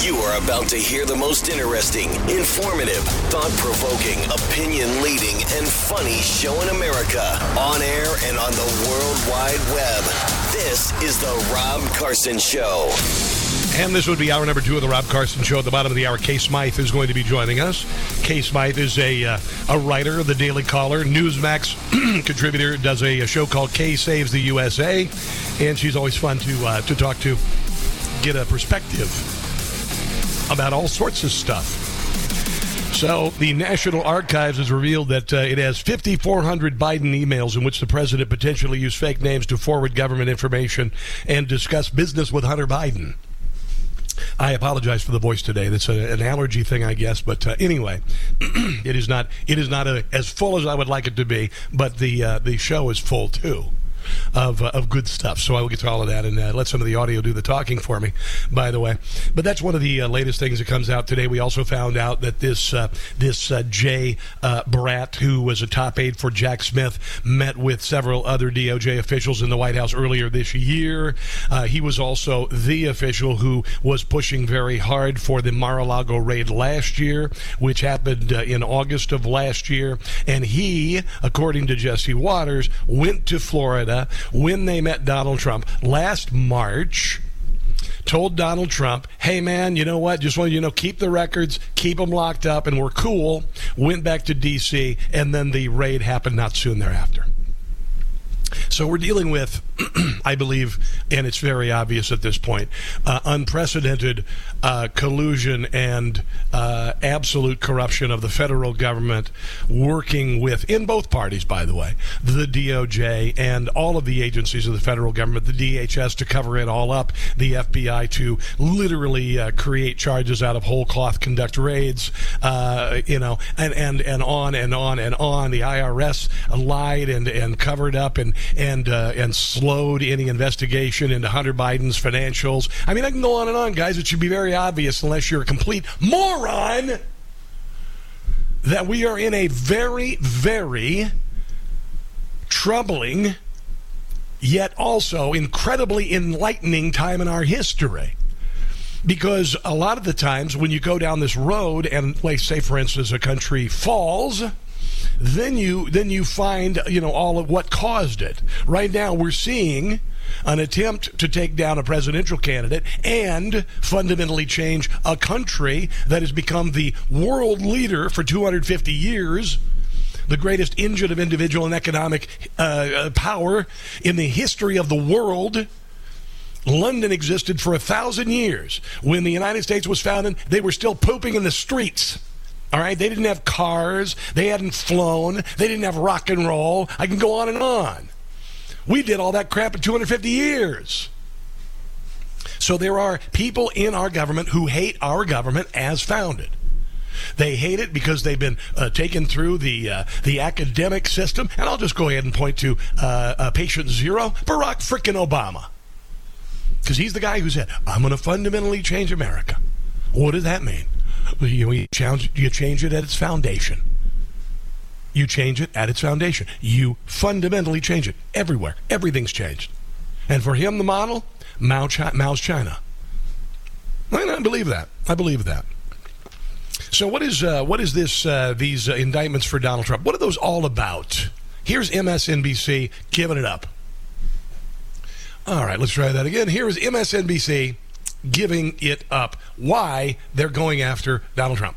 You are about to hear the most interesting, informative, thought provoking, opinion leading, and funny show in America on air and on the World Wide Web. This is The Rob Carson Show. And this would be hour number two of the Rob Carson Show. At the bottom of the hour, Kay Smythe is going to be joining us. Kay Smythe is a uh, a writer, the Daily Caller, Newsmax contributor, does a, a, show called Kay Saves the USA, and she's always fun to uh, to talk to, get a perspective about all sorts of stuff. So, the National Archives has revealed that uh, it has 5,400 Biden emails in which the president potentially used fake names to forward government information and discuss business with Hunter Biden. I apologize for the voice today. That's a, an allergy thing, I guess. But uh, anyway, it is not it is not a, as full as I would like it to be. But the uh, the show is full too of, uh, of good stuff. So I will get to all of that and uh, let some of the audio do the talking for me, by the way. But that's one of the uh, latest things that comes out today. We also found out that this uh, this uh, Jay uh, Bratt, who was a top aide for Jack Smith, met with several other DOJ officials in the White House earlier this year. he was also the official who was pushing very hard for the Mar-a-Lago raid last year, which happened in August of last year. And he, according to Jesse Watters, went to Florida when they met Donald Trump last March told Donald Trump, hey man, you know what? Just want you know, keep the records, keep them locked up, and we're cool. Went back to D.C., and then the raid happened not soon thereafter. So we're dealing with, I believe, and it's very obvious at this point, uh, unprecedented uh, collusion and uh, absolute corruption of the federal government working with, in both parties, by the way, the DOJ and all of the agencies of the federal government, the DHS to cover it all up, the FBI to literally uh, create charges out of whole cloth, conduct raids, uh, you know, and, and, and on and on and on. The IRS lied and, and covered up and and uh, and slowed any investigation into Hunter Biden's financials. I mean, I can go on and on, guys. It should be very obvious, unless you're a complete moron, that we are in a very, very troubling, yet also incredibly enlightening time in our history because a lot of the times when you go down this road and like say for instance a country falls then you then you find you know all of what caused it. Right now, we're seeing an attempt to take down a presidential candidate and fundamentally change a country that has become the world leader for 250 years the greatest engine of individual and economic uh, uh, power in the history of the world. London existed for a thousand years. When the United States was founded, they were still pooping in the streets. All right, they didn't have cars, they hadn't flown, they didn't have rock and roll. I can go on and on. We did all that crap in 250 years. So there are people in our government who hate our government as founded. They hate it because they've been uh, taken through the uh, the academic system, and I'll just go ahead and point to uh, uh patient zero, Barack frickin' Obama, because he's the guy who said, "I'm going to fundamentally change America." What does that mean? You, change, you change it at its foundation. You change it at its foundation. You fundamentally change it everywhere. Everything's changed. And for him, the model, Mao Chi- Mao's China. I, I believe that. I believe that. So what is uh, what is this? Uh, these uh, indictments for Donald Trump. What are those all about? Here's MSNBC giving it up. All right, let's try that again. Here is MSNBC giving it up. Why they're going after Donald Trump.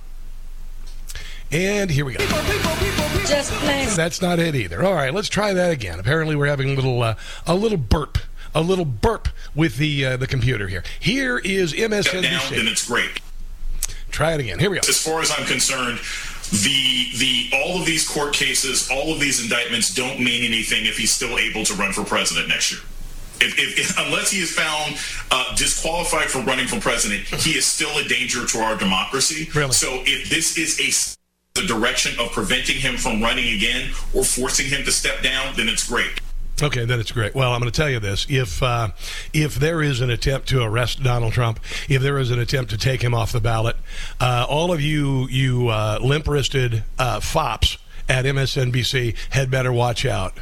And here we go. People, people, people, Just That's not it either. All right, let's try that again. Apparently, we're having a little uh, a little burp, a little burp with the uh, the computer here. Here is MSNBC. Down, then it's great. Try it again. Here we go. As far as I'm concerned, the the all of these court cases, all of these indictments don't mean anything if he's still able to run for president next year. If, if, unless he is found uh, disqualified from running for president, he is still a danger to our democracy. Really? So if this is a the direction of preventing him from running again or forcing him to step down, then it's great. Okay, then it's great. Well, I'm going to tell you this: if uh, if there is an attempt to arrest Donald Trump, if there is an attempt to take him off the ballot, uh, all of you you uh, limp-wristed uh, fops at MSNBC had better watch out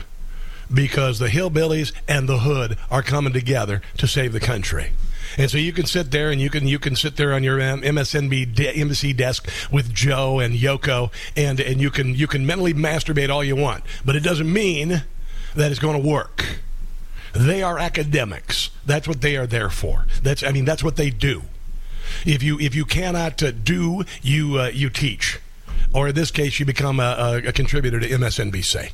because the hillbillies and the hood are coming together to save the country. And so you can sit there and you can you can sit there on your MSNB de- embassy desk with Joe and Yoko, and and you can you can mentally masturbate all you want, but it doesn't mean that it's going to work. They are academics. That's what they are there for. That's I mean that's what they do. If you if you cannot uh, do, you uh, you teach, or in this case, you become a, a, a contributor to MSNBC.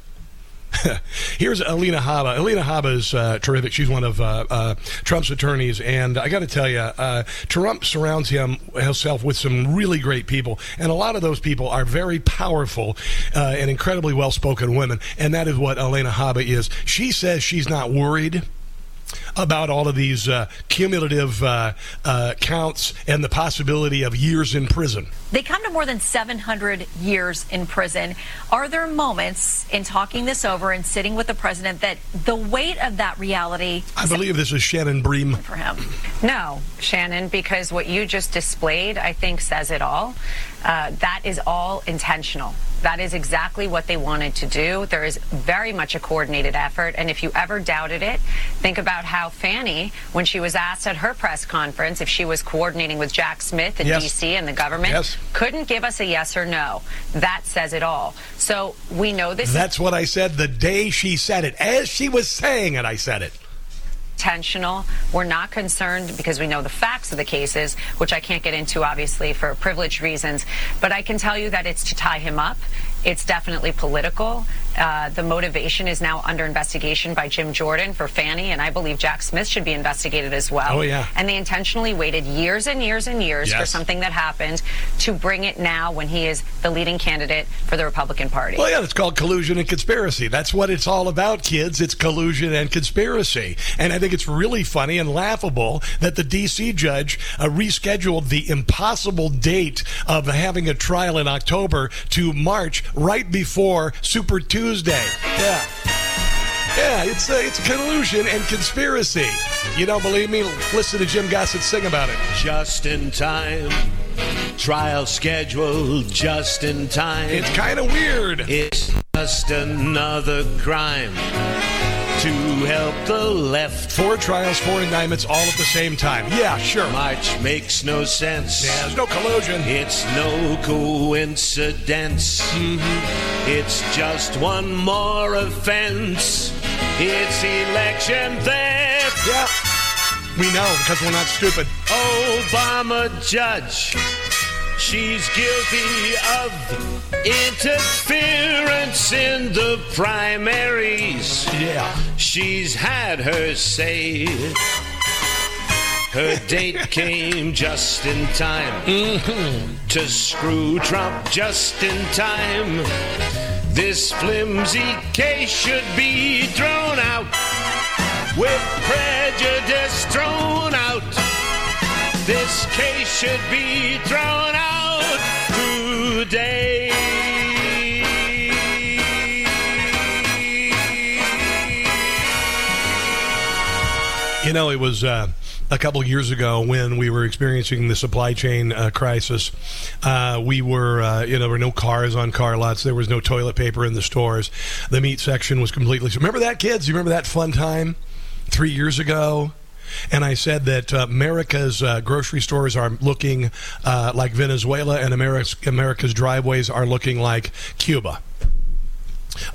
Here's Alina Habba. Alina Habba is uh, terrific. She's one of uh, uh, Trump's attorneys, and I got to tell you, uh, Trump surrounds him himself with some really great people, and a lot of those people are very powerful uh, and incredibly well-spoken women, and that is what Alina Habba is. She says she's not worried about all of these uh, cumulative uh, uh, counts and the possibility of years in prison. They come to more than 700 years in prison. Are there moments in talking this over and sitting with the president that the weight of that reality? I believe this is Shannon Bream. For him. No, Shannon, because what you just displayed, I think, says it all. Uh, that is all intentional. That is exactly what they wanted to do. There is very much a coordinated effort. And if you ever doubted it, think about how Fani, when she was asked at her press conference if she was coordinating with Jack Smith in Yes. D.C. and the government, Yes. couldn't give us a yes or no. That says it all. So we know this is That's what I said the day she said it. As she was saying it, I said it. Intentional. We're not concerned because we know the facts of the cases, which I can't get into obviously for privilege reasons. But I can tell you that it's to tie him up. It's definitely political. Uh, the motivation is now under investigation by Jim Jordan for Fani, and I believe Jack Smith should be investigated as well. Oh, yeah. And they intentionally waited years and years and years for something that happened to bring it now when he is the leading candidate for the Republican Party. Well, yeah, it's called collusion and conspiracy. That's what it's all about, kids. It's collusion and conspiracy. And I think it's really funny and laughable that the D.C. judge uh, rescheduled the impossible date of having a trial in October to March right before Super Tuesday. Yeah. Yeah, it's a, it's collusion and conspiracy. You don't believe me? Listen to Jim Gossett sing about it. Just in time. Trial schedule just in time. It's kind of weird. It's just another crime to help the left. Four trials, four indictments, all at the same time. Yeah, sure. March makes no sense. Yeah, there's no collusion. It's no coincidence. Mm-hmm. It's just one more offense. It's election theft. Yeah. We know because we're not stupid. Obama judge. She's guilty of interference in the primaries. Yeah. She's had her say. Her date came just in time mm-hmm. to screw Trump just in time. This flimsy case should be thrown out with prejudice thrown out. This case should be thrown out today. You know, it was uh, a couple years ago when we were experiencing the supply chain uh, crisis. Uh, we were, uh, you know, there were no cars on car lots. There was no toilet paper in the stores. The meat section was completely. Remember that, kids? You remember that fun time three years ago? And I said that uh, America's uh, grocery stores are looking uh, like Venezuela, and America's, America's driveways are looking like Cuba.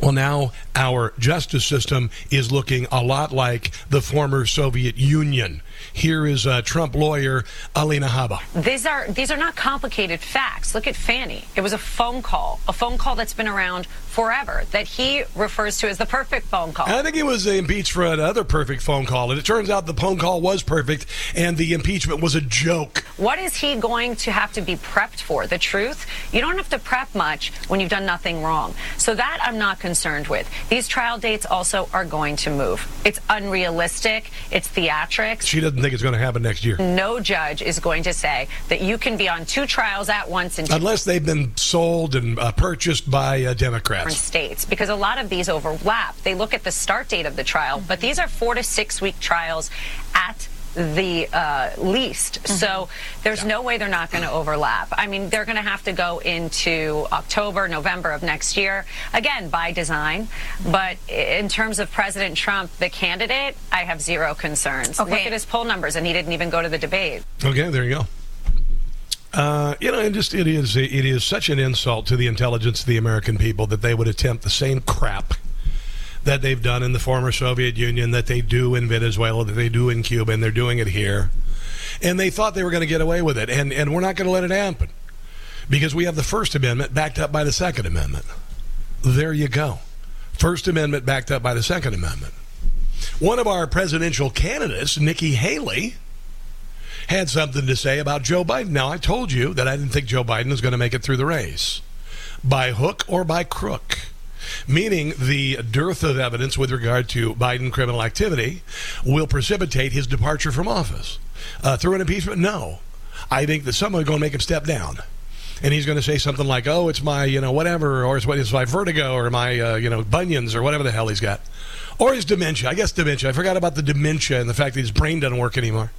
Well, now our justice system is looking a lot like the former Soviet Union. Here is uh, Trump lawyer Alina Habba. These are these are not complicated facts. Look at Fani. It was a phone call, a phone call that's been around forever that he refers to as the perfect phone call. I think he was impeached for another perfect phone call, and it turns out the phone call was perfect, and the impeachment was a joke. What is he going to have to be prepped for? The truth? You don't have to prep much when you've done nothing wrong. So that I'm not concerned with. These trial dates also are going to move. It's unrealistic. It's theatrics. She doesn't think it's going to happen next year. no judge is going to say that you can be on two trials at once Unless they've been sold and uh, purchased by uh, different states because a lot of these overlap. They look at the start date of the trial, but these are four to six week trials at the uh, least. Mm-hmm. So there's no way they're not going to overlap. I mean, they're going to have to go into October, November of next year, again, by design. But in terms of President Trump, the candidate, I have zero concerns. Okay. Look at his poll numbers, and he didn't even go to the debate. Okay, there you go. Uh, you know, and just it is it is such an insult to the intelligence of the American people that they would attempt the same crap that they've done in the former Soviet Union, that they do in Venezuela, that they do in Cuba, and they're doing it here. And they thought they were going to get away with it, and and we're not going to let it happen because we have the First Amendment backed up by the Second Amendment. There you go, First Amendment backed up by the Second Amendment. One of our presidential candidates, Nikki Haley had something to say about Joe Biden. Now, I told you that I didn't think Joe Biden was going to make it through the race by hook or by crook, meaning the dearth of evidence with regard to Biden criminal activity will precipitate his departure from office. Uh, through an impeachment? No. I think that someone's going to make him step down. And he's going to say something like, "Oh, it's my, you know, whatever, or it's what it's my vertigo, or my, uh, you know, bunions, or whatever the hell he's got, or his dementia. I guess dementia. I forgot about the dementia and the fact that his brain doesn't work anymore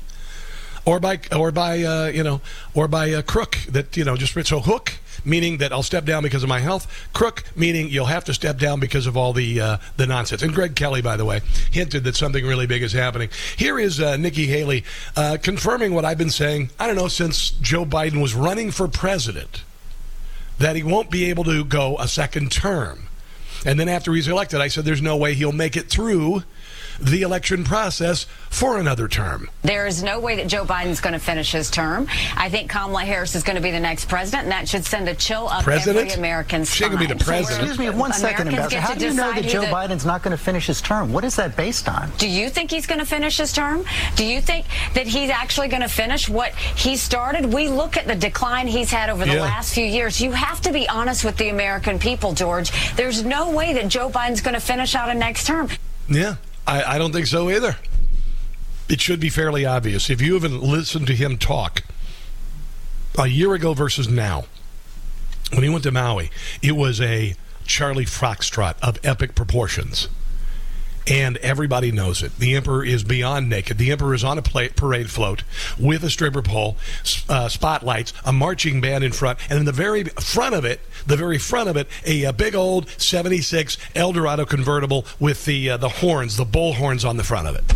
or by or by uh, you know or by a crook that you know just so hook meaning that I'll step down because of my health. Crook meaning you'll have to step down because of all the uh, the nonsense. And Greg Kelly by the way hinted that something really big is happening. Here is uh, Nikki Haley uh, confirming what I've been saying I don't know since Joe Biden was running for president that he won't be able to go a second term. And then after he's elected I said there's no way he'll make it through the election process for another term. There is no way that Joe Biden's going to finish his term. I think Kamala Harris is going to be the next president, and that should send a chill up President? every American's She ain't gonna be spine. the president. Excuse me, one second, Americans Ambassador. get How to do you know that Joe the- Biden's not going to finish his term? What is that based on? Do you think he's going to finish his term? Do you think that he's actually going to finish what he started? We look at the decline he's had over the Yeah. last few years. You have to be honest with the American people, George. There's no way that Joe Biden's going to finish out a next term. Yeah, I, I don't think so either. It should be fairly obvious. If you haven't listened to him talk a year ago versus now, when he went to Maui, it was a Charlie Foxtrot of epic proportions. And everybody knows it. The emperor is beyond naked. The emperor is on a pla parade float with a stripper pole, uh, spotlights, a marching band in front, and in the very front of it, the very front of it, a, uh big old '76 Eldorado convertible with the uh, the horns, the bull horns on the front of it.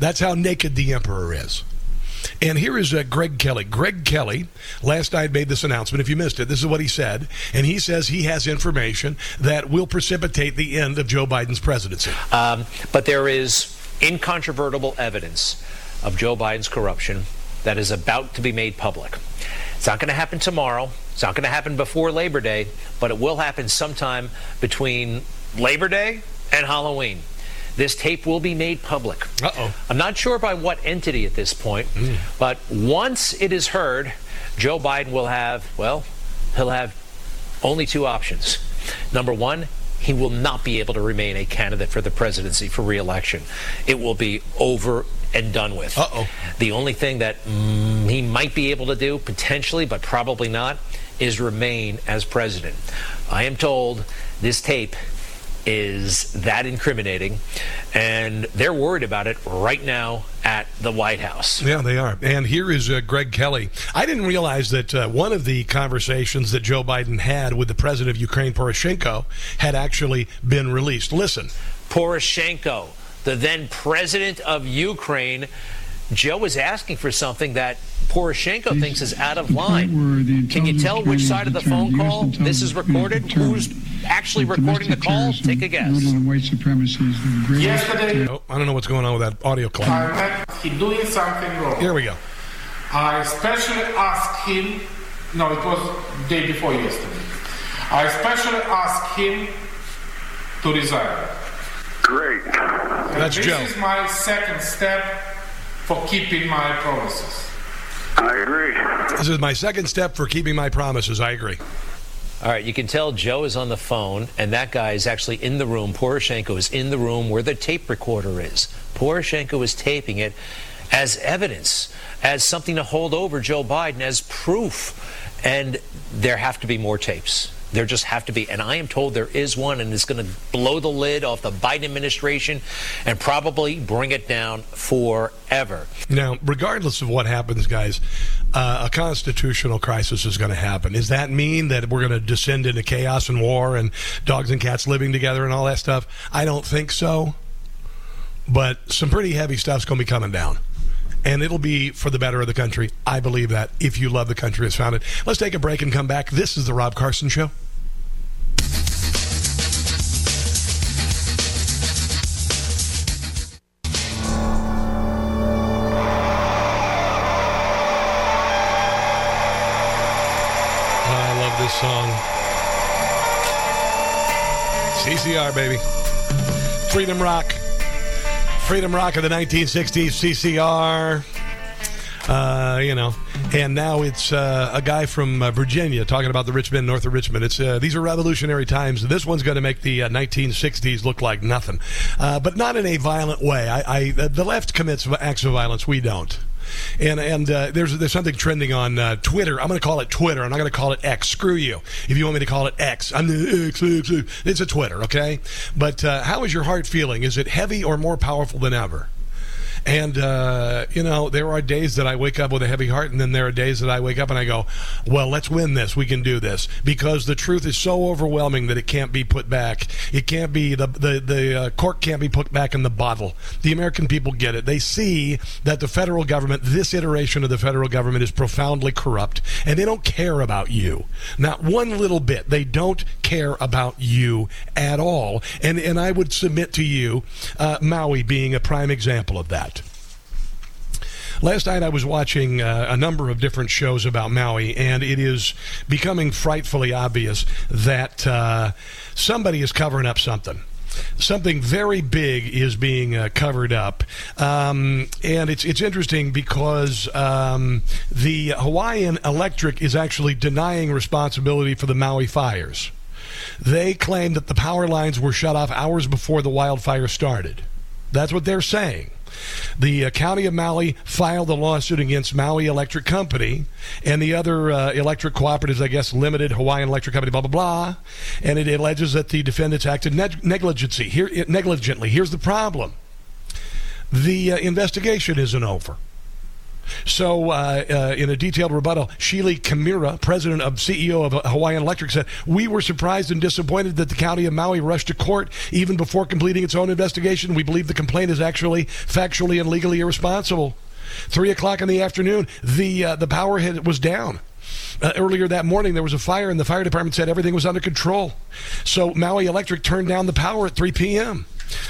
That's how naked the emperor is. And here is uh, Greg Kelly. Greg Kelly last night made this announcement. If you missed it, this is what he said. And he says he has information that will precipitate the end of Joe Biden's presidency. Um, but there is incontrovertible evidence of Joe Biden's corruption that is about to be made public. It's not going to happen tomorrow. It's not going to happen before Labor Day, but it will happen sometime between Labor Day and Halloween. This tape will be made public. Uh-oh. I'm not sure by what entity at this point, but once it is heard, Joe Biden will have, well, he'll have only two options. Number one, he will not be able to remain a candidate for the presidency for reelection. It will be over and done with. Uh-oh. The only thing that mm, he might be able to do, potentially, but probably not, is remain as president. I am told this tape is that incriminating, and they're worried about it right now at the White House. Yeah, they are. And here is uh, Greg Kelly. I didn't realize that uh, one of the conversations that Joe Biden had with the president of Ukraine, Poroshenko, had actually been released. Listen. Poroshenko, the then president of Ukraine, Joe is asking for something that Poroshenko thinks is out of line. Can you tell which side of the phone call this is recorded? Who's actually recording the call? Take a guess. white supremacy is the. Yesterday, Oh, I don't know what's going on with that audio clip. I met he doing something wrong. Here we go. I especially asked him. No, it was day before yesterday. I especially asked him to resign. Great. And That's this Joe. This is my second step for keeping my promises. I agree. This is my second step for keeping my promises. I agree. All right, you can tell Joe is on the phone, and that guy is actually in the room. Poroshenko is in the room where the tape recorder is. Poroshenko is taping it as evidence, as something to hold over Joe Biden, as proof. And there have to be more tapes. There just have to be, and I am told there is one, and it's going to blow the lid off the Biden administration and probably bring it down forever. Now, regardless of what happens, guys, uh, a constitutional crisis is going to happen. Does that mean that we're going to descend into chaos and war and dogs and cats living together and all that stuff? I don't think so. But some pretty heavy stuff's going to be coming down. And it'll be for the better of the country. I believe that if you love the country as founded. Let's take a break and come back. This is The Rob Carson Show. Song. CCR, baby. Freedom Rock. Freedom Rock of the 1960s, CCR. Uh, you know, and now it's uh, a guy from uh, Virginia talking about the Richmond, north of Richmond. It's uh, these are revolutionary times. This one's going to make the uh, 1960s look like nothing, uh, but not in a violent way. I, I the left commits acts of violence. We don't. And and uh, there's there's something trending on uh, Twitter. I'm going to call it Twitter. I'm not going to call it X. Screw you. If you want me to call it X, I'm the X. X, X. It's a Twitter, okay? But uh, how is your heart feeling? Is it heavy or more powerful than ever? And, uh, you know, there are days that I wake up with a heavy heart, and then there are days that I wake up and I go, well, let's win this. We can do this. Because the truth is so overwhelming that it can't be put back. It can't be, the, the, the uh, cork can't be put back in the bottle. The American people get it. They see that the federal government, this iteration of the federal government, is profoundly corrupt, and they don't care about you. Not one little bit. They don't care about you at all. And, and I would submit to you, uh, Maui being a prime example of that. Last night I was watching uh, a number of different shows about Maui, and it is becoming frightfully obvious that uh, somebody is covering up something. Something very big is being uh, covered up, um, and it's it's interesting because um, the Hawaiian Electric is actually denying responsibility for the Maui fires. They claim that the power lines were shut off hours before the wildfire started. That's what they're saying. The uh, county of Maui filed a lawsuit against Maui Electric Company and the other uh, electric cooperatives, I guess, Limited, Hawaiian Electric Company, blah, blah, blah. And it alleges that the defendants acted neg- negligency. Here, negligently. Here's the problem the uh, investigation isn't over. So, uh, uh, in a detailed rebuttal, Shelee Kimura, president of CEO of Hawaiian Electric, said, We were surprised and disappointed that the county of Maui rushed to court even before completing its own investigation. We believe the complaint is actually factually and legally irresponsible. Three o'clock in the afternoon, the, uh, the power hit, was down. Uh, earlier that morning, there was a fire, and the fire department said everything was under control. So, Maui Electric turned down the power at 3 p.m.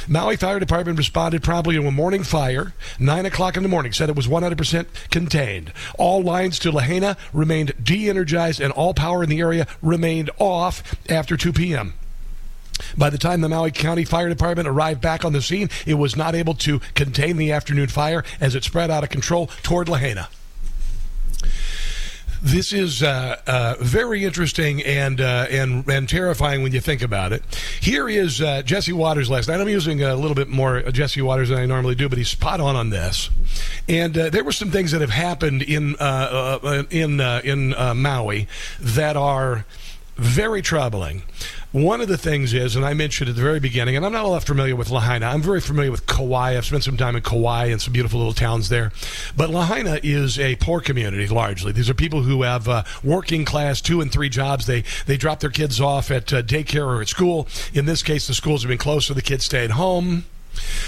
Maui Fire Department responded promptly to a morning fire, 9 o'clock in the morning, said it was 100% contained. All lines to Lahaina remained de energized, and all power in the area remained off after 2 p.m. By the time the Maui County Fire Department arrived back on the scene, it was not able to contain the afternoon fire as it spread out of control toward Lahaina. This is uh, uh, very interesting and uh, and and terrifying when you think about it. Here is uh, Jesse Watters last night. I'm using a little bit more Jesse Watters than I normally do, but he's spot on on this. And uh, there were some things that have happened in uh, in in Maui that are very troubling. One of the things is, and I mentioned at the very beginning, and I'm not all that familiar with Lahaina. I'm very familiar with Kauai. I've spent some time in Kauai and some beautiful little towns there. But Lahaina is a poor community largely. These are people who have uh, working class two and three jobs. They they drop their kids off at uh, daycare or at school. In this case, the schools have been closed, so the kids stay at home.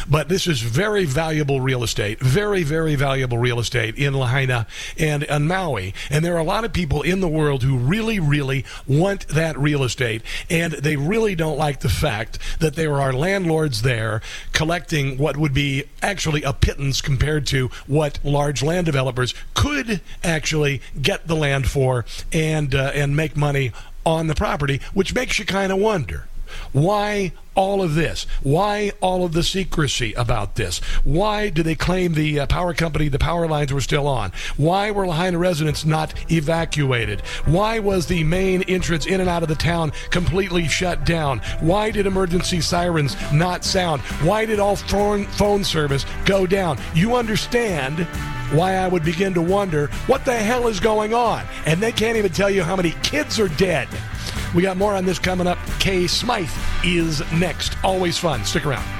But this is very valuable real estate, very, very valuable real estate in Lahaina and on Maui. And there are a lot of people in the world who really, really want that real estate. And they really don't like the fact that there are landlords there collecting what would be actually a pittance compared to what large land developers could actually get the land for and, uh, and make money on the property, which makes you kind of wonder. Why all of this? Why all of the secrecy about this? Why do they claim the uh, power company, the power lines were still on? Why were Lahaina residents not evacuated? Why was the main entrance in and out of the town completely shut down? Why did emergency sirens not sound? Why did all phone, phone service go down? You understand why I would begin to wonder what the hell is going on. And they can't even tell you how many kids are dead. We got more on this coming up. Kay Smythe is next. Always fun. Stick around.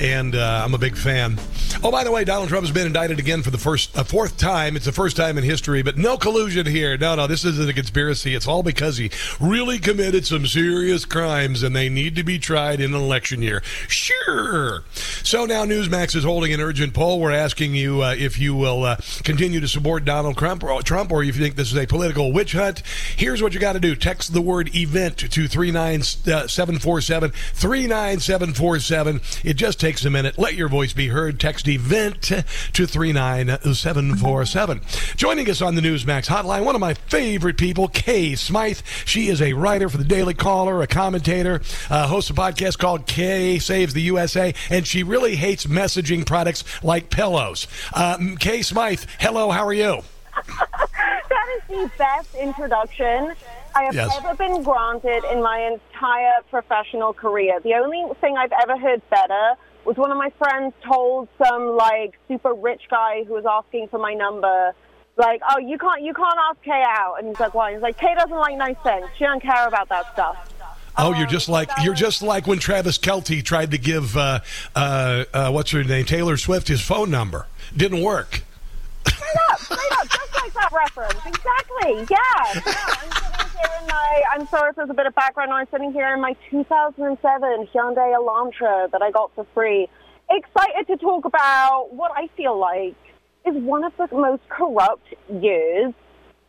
and uh, I'm a big fan. Oh, by the way, Donald Trump has been indicted again for the first, a fourth time. It's the first time in history, but no collusion here. No, no, this isn't a conspiracy. It's all because he really committed some serious crimes, and they need to be tried in an election year. Sure. So now Newsmax is holding an urgent poll. We're asking you uh, if you will uh, continue to support Donald Trump or, Trump, or if you think this is a political witch hunt. Here's what you got to do: text the word "event" to three nine seven four seven three nine seven four seven. It just takes a minute. Let your voice be heard. Text event to 39747. Joining us on the Newsmax hotline, one of my favorite people, Kay Smythe. She is a writer for the Daily Caller, a commentator, uh, hosts a podcast called Kay Saves the USA, and she really hates messaging products like pillows. Um, Kay Smythe, hello, how are you? that is the best introduction I have Yes. ever been granted in my entire professional career. The only thing I've ever heard better was one of my friends told some like super rich guy who was asking for my number, like, "Oh, you can't, you can't ask Kay out," and he's like, "Why?" He's like, "Kay doesn't like nice things. She don't care about that stuff." Oh, you're just like you're just like when Travis Kelty tried to give uh, uh, uh, what's her name Taylor Swift his phone number. Didn't work. Straight up, straight up, just like that reference. Exactly. Yeah. No, I'm sitting here in my. I'm sorry if there's a bit of background. noise. I'm sitting here in my 2007 Hyundai Elantra that I got for free. Excited to talk about what I feel like is one of the most corrupt years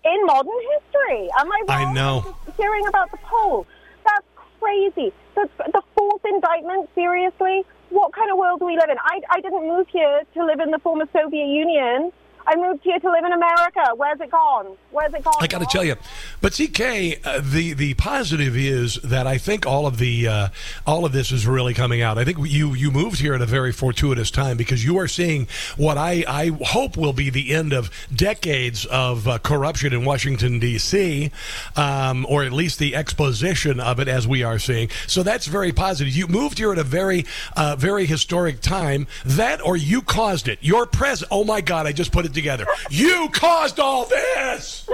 in modern history. Am I wrong? I know. Hearing about the poll. That's crazy. The, the fourth indictment, seriously? What kind of world do we live in? I, I didn't move here to live in the former Soviet Union. I moved here to live in America. Where's it gone? Where's it gone? I got to tell you, but CK, uh, the the positive is that I think all of the uh, all of this is really coming out. I think you you moved here at a very fortuitous time because you are seeing what I I hope will be the end of decades of uh, corruption in Washington D.C. Um, or at least the exposition of it as we are seeing. So that's very positive. You moved here at a very uh, very historic time. That or you caused it. Your present. Oh my God! I just put it together. You caused all this.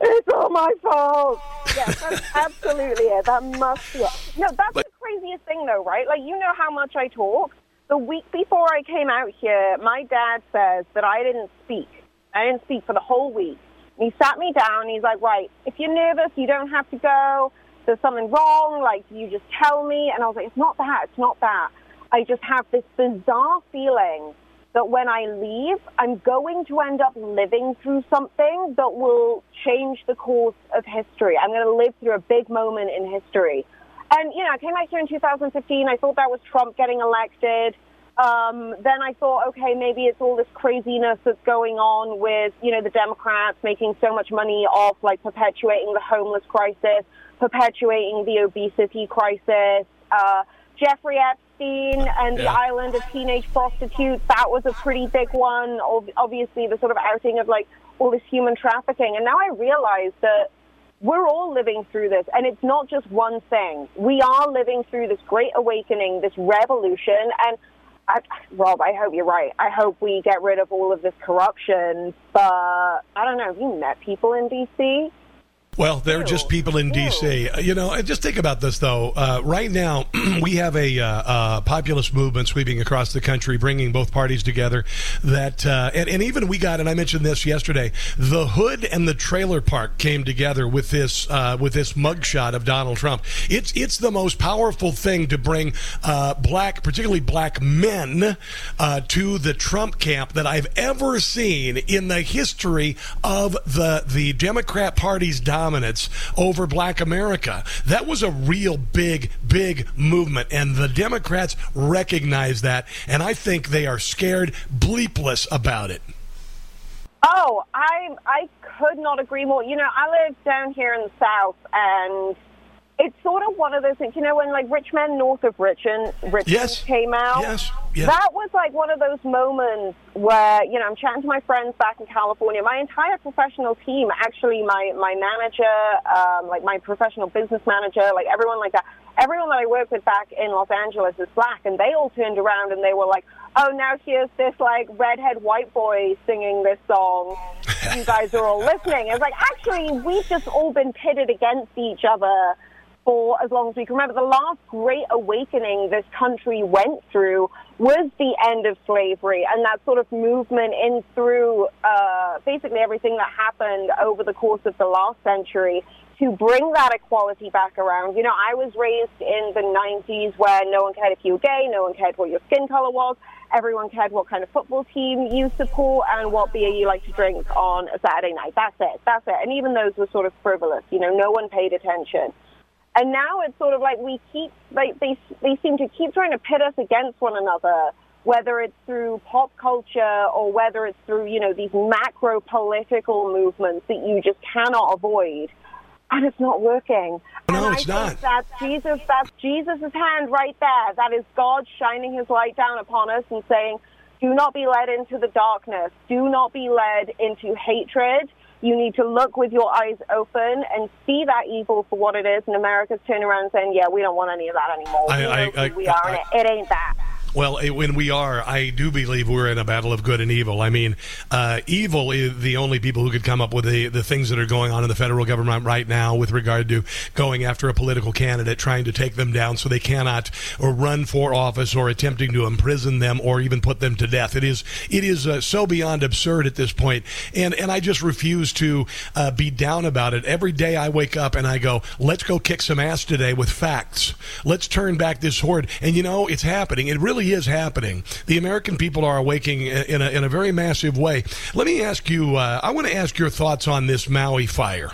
It's all my fault. Yes, that's absolutely it. That must be it. No, that's the craziest thing, though, right? Like, you know how much I talk. The week before I came out here, my dad says that I didn't speak. I didn't speak for the whole week. And he sat me down. And he's like, right, if you're nervous, you don't have to go. There's something wrong, like, you just tell me. And I was like, it's not that. It's not that. I just have this bizarre feeling that when I leave, I'm going to end up living through something that will change the course of history. I'm going to live through a big moment in history. And, you know, I came out here in 2015. I thought that was Trump getting elected. Um, then I thought, okay, maybe it's all this craziness that's going on with, you know, the Democrats making so much money off, like, perpetuating the homeless crisis, perpetuating the obesity crisis. Uh, Jeffrey Epstein and the island of teenage prostitutes, that was a pretty big one. Obviously, the sort of outing of, like, all this human trafficking. And now I realize that we're all living through this, and it's not just one thing. We are living through this great awakening, this revolution, and I, Rob, I hope you're right. I hope we get rid of all of this corruption. But I don't know. Have you met people in D.C.? Well, they're just people in D.C. Uh, You know, and just think about this, though. Uh, right now, we have a uh, uh, populist movement sweeping across the country, bringing both parties together. That uh, and, and even we got, and I mentioned this yesterday. The hood and the trailer park came together with this uh, with this mugshot of Donald Trump. It's it's the most powerful thing to bring uh, black, particularly black men, uh, to the Trump camp that I've ever seen in the history of the the Democrat Party's dominance over black America. That was a real big, big movement, and the Democrats recognize that, and I think they are scared bleepless about it. Oh, I I could not agree more. You know, I live down here in the south, and it's sort of one of those things. You know, when like Rich Men North of Richmond, Richmond Yes. came out. Yes, yes. That was like one of those moments where you know I'm chatting to my friends back in California. My entire professional team, actually, my my manager, um, like my professional business manager, like everyone like that. Everyone that I work with back in Los Angeles is black, and they all turned around and they were like, "Oh, now here's this like redhead white boy singing this song. You guys are all listening." It's like actually we've just all been pitted against each other for as long as we can remember. The last great awakening this country went through was the end of slavery and that sort of movement in through uh, basically everything that happened over the course of the last century to bring that equality back around. You know, I was raised in the 90s where no one cared if you were gay, no one cared what your skin color was, everyone cared what kind of football team you support and what beer you like to drink on a Saturday night. That's it. That's it. And even those were sort of frivolous. You know, no one paid attention. And now it's sort of like we keep, like they, they seem to keep trying to pit us against one another, whether it's through pop culture or whether it's through, you know, these macro political movements that you just cannot avoid. And it's not working. No, and it's I not. That's Jesus. That's Jesus' hand right there. That is God shining His light down upon us and saying, "Do not be led into the darkness. Do not be led into hatred. You need to look with your eyes open and see that evil for what it is." And America's turning around saying, "Yeah, we don't want any of that anymore. I- I- I- we are, I- and it, it ain't that." Well, eh, when we are, I do believe we're in a battle of good and evil. I mean, uh, evil is the only people who could come up with the, the things that are going on in the federal government right now with regard to going after a political candidate, trying to take them down so they cannot or run for office or attempting to imprison them or even put them to death. It is it is uh, so beyond absurd at this point, and and I just refuse to uh, be down about it. Every day I wake up and I go, let's go kick some ass today with facts. Let's turn back this horde. And you know, it's happening. It really is happening. The American people are awakening in a, in a very massive way. Let me ask you, uh, I want to ask your thoughts on this Maui fire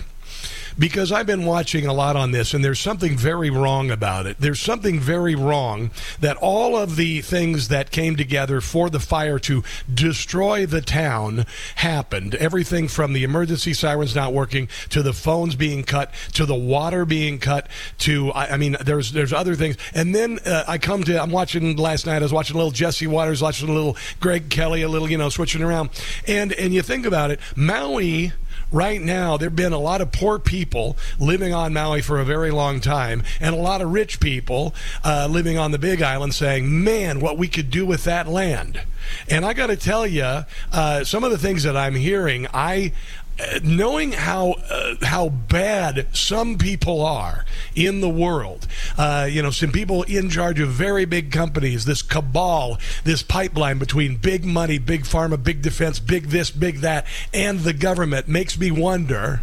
because I've been watching a lot on this, and there's something very wrong about it. There's something very wrong that all of the things that came together for the fire to destroy the town happened. Everything from the emergency sirens not working to the phones being cut to the water being cut to I, I mean there's there's other things. And then uh, I come to I'm watching last night. I was watching a little Jesse Watters, watching a little Greg Kelly, a little you know switching around, and and you think about it, Maui right now there have been a lot of poor people living on Maui for a very long time, and a lot of rich people uh, living on the Big Island saying, "Man, what we could do with that land." And I got to tell you, uh, some of the things that I'm hearing, I. Knowing how uh, how bad some people are in the world, uh, you know, some people in charge of very big companies, this cabal, this pipeline between big money, big pharma, big defense, big this, big that, and the government makes me wonder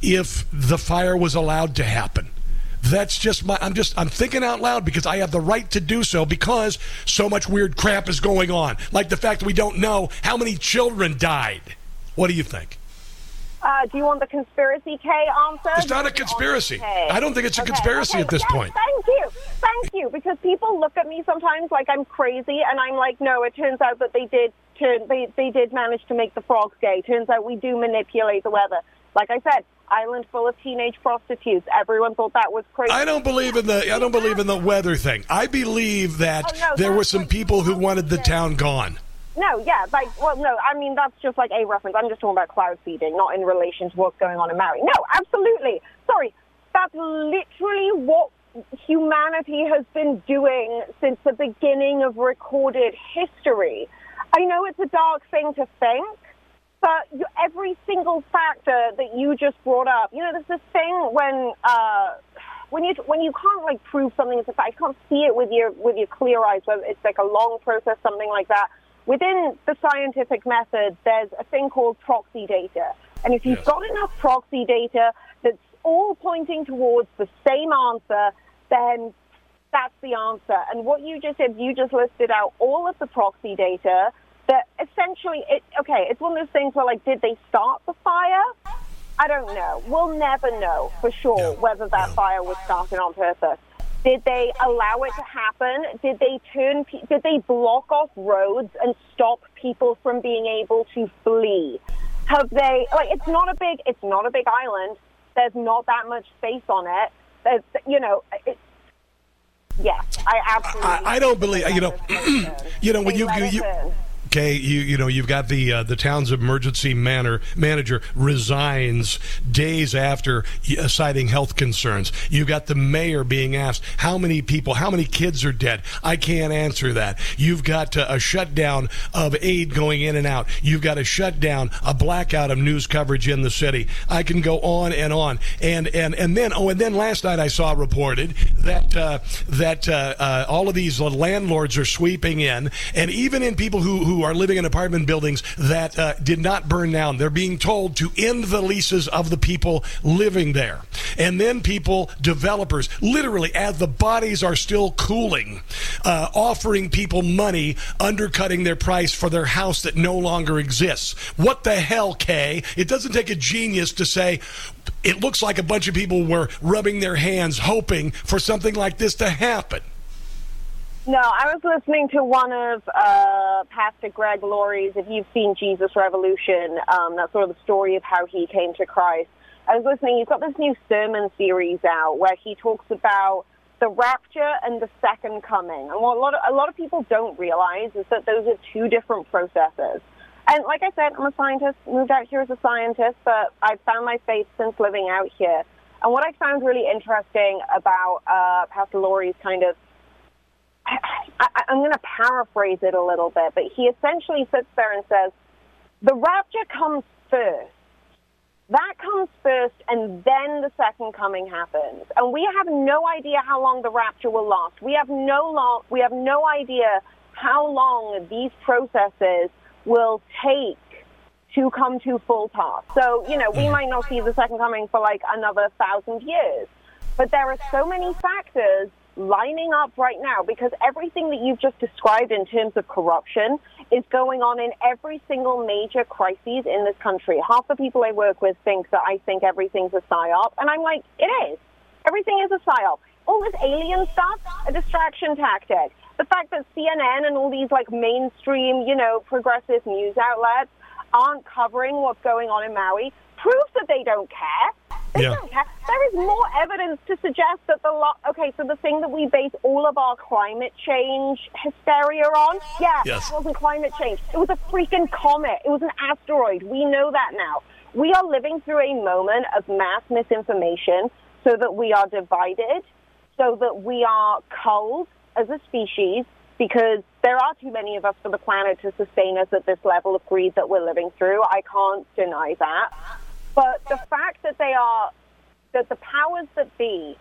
if the fire was allowed to happen. That's just my. I'm just. I'm thinking out loud because I have the right to do so because so much weird crap is going on, like the fact that we don't know how many children died. What do you think? Uh, do you want the conspiracy K answer? It's not a conspiracy. I don't think it's a Okay, conspiracy okay, at this yes, point. Thank you, thank you. Because people look at me sometimes like I'm crazy, and I'm like, no. It turns out that they did turn, they they did manage to make the frogs gay. Turns out we do manipulate the weather. Like I said, island full of teenage prostitutes. Everyone thought that was crazy. I don't believe in the. I don't believe in the weather thing. I believe that Oh, no, there were some people who wanted the town gone. No, yeah, like, well, no, I mean, that's just like a reference. I'm just talking about cloud seeding, not in relation to what's going on in Maui. No, absolutely. Sorry, that's literally what humanity has been doing since the beginning of recorded history. I know it's a dark thing to think, but every single factor that you just brought up, you know, there's this thing when, uh, when you when you can't like prove something is a fact, you can't see it with your with your clear eyes. Whether it's like a long process, something like that. Within the scientific method, there's a thing called proxy data, and if you've got enough proxy data that's all pointing towards the same answer, then that's the answer. And what you just said, you just listed out all of the proxy data that essentially, it, okay, it's one of those things where like, did they start the fire? I don't know. We'll never know for sure whether that fire was started on purpose. Did they allow it to happen? Did they turn? Did they block off roads and stop people from being able to flee? Have they? Like, it's not a big. It's not a big island. There's not that much space on it. There's, you know, it, yes, I absolutely. I, I don't believe you know. you know when you, you, you. Okay, you you know you've got the uh, the town's emergency manor, manager resigns days after uh, citing health concerns. You've got the mayor being asked how many people, how many kids are dead. I can't answer that. You've got uh, a shutdown of aid going in and out. You've got a shutdown, a blackout of news coverage in the city. I can go on and on. And and and then oh, and then last night I saw reported that uh, that uh, uh, all of these landlords are sweeping in, and even in people who who are living in apartment buildings that uh, did not burn down, they're being told to end the leases of the people living there, and then people, developers, literally as the bodies are still cooling, uh, offering people money, undercutting their price for their house that no longer exists. What the hell, Kay? It doesn't take a genius to say. It looks like a bunch of people were rubbing their hands, hoping for something like this to happen. No, I was listening to one of uh, Pastor Greg Laurie's, if you've seen Jesus Revolution, um, that's sort of the story of how he came to Christ. I was listening, he's got this new sermon series out where he talks about the rapture and the second coming. And what a lot of, a lot of people don't realize is that those are two different processes. And like I said, I'm a scientist, moved out here as a scientist, but I've found my faith since living out here. And what I found really interesting about uh, Pastor Laurie's kind of I, I'm going to paraphrase it a little bit, but he essentially sits there and says, the rapture comes first. That comes first, and then the second coming happens. And we have no idea how long the rapture will last. We have no long, we have no idea how long these processes will take to come to full pass. So, you know, we might not see the second coming for like another thousand years. But there are so many factors lining up right now because everything that you've just described in terms of corruption is going on in every single major crisis in this country. Half the people I work with think that I think everything's a psyop, and I'm like, it is. Everything is a psyop. All this alien stuff, a distraction tactic. The fact that CNN and all these like mainstream, you know, progressive news outlets aren't covering what's going on in Maui proves that they don't care. Yeah. There is more evidence to suggest that the lo- okay, so the thing that we base all of our climate change hysteria on, yeah, Yes. it wasn't climate change. It was a freaking comet. It was an asteroid. We know that now. We are living through a moment of mass misinformation so that we are divided, so that we are culled as a species because there are too many of us for the planet to sustain us at this level of greed that we're living through. I can't deny that. But the fact that they are, that the powers that be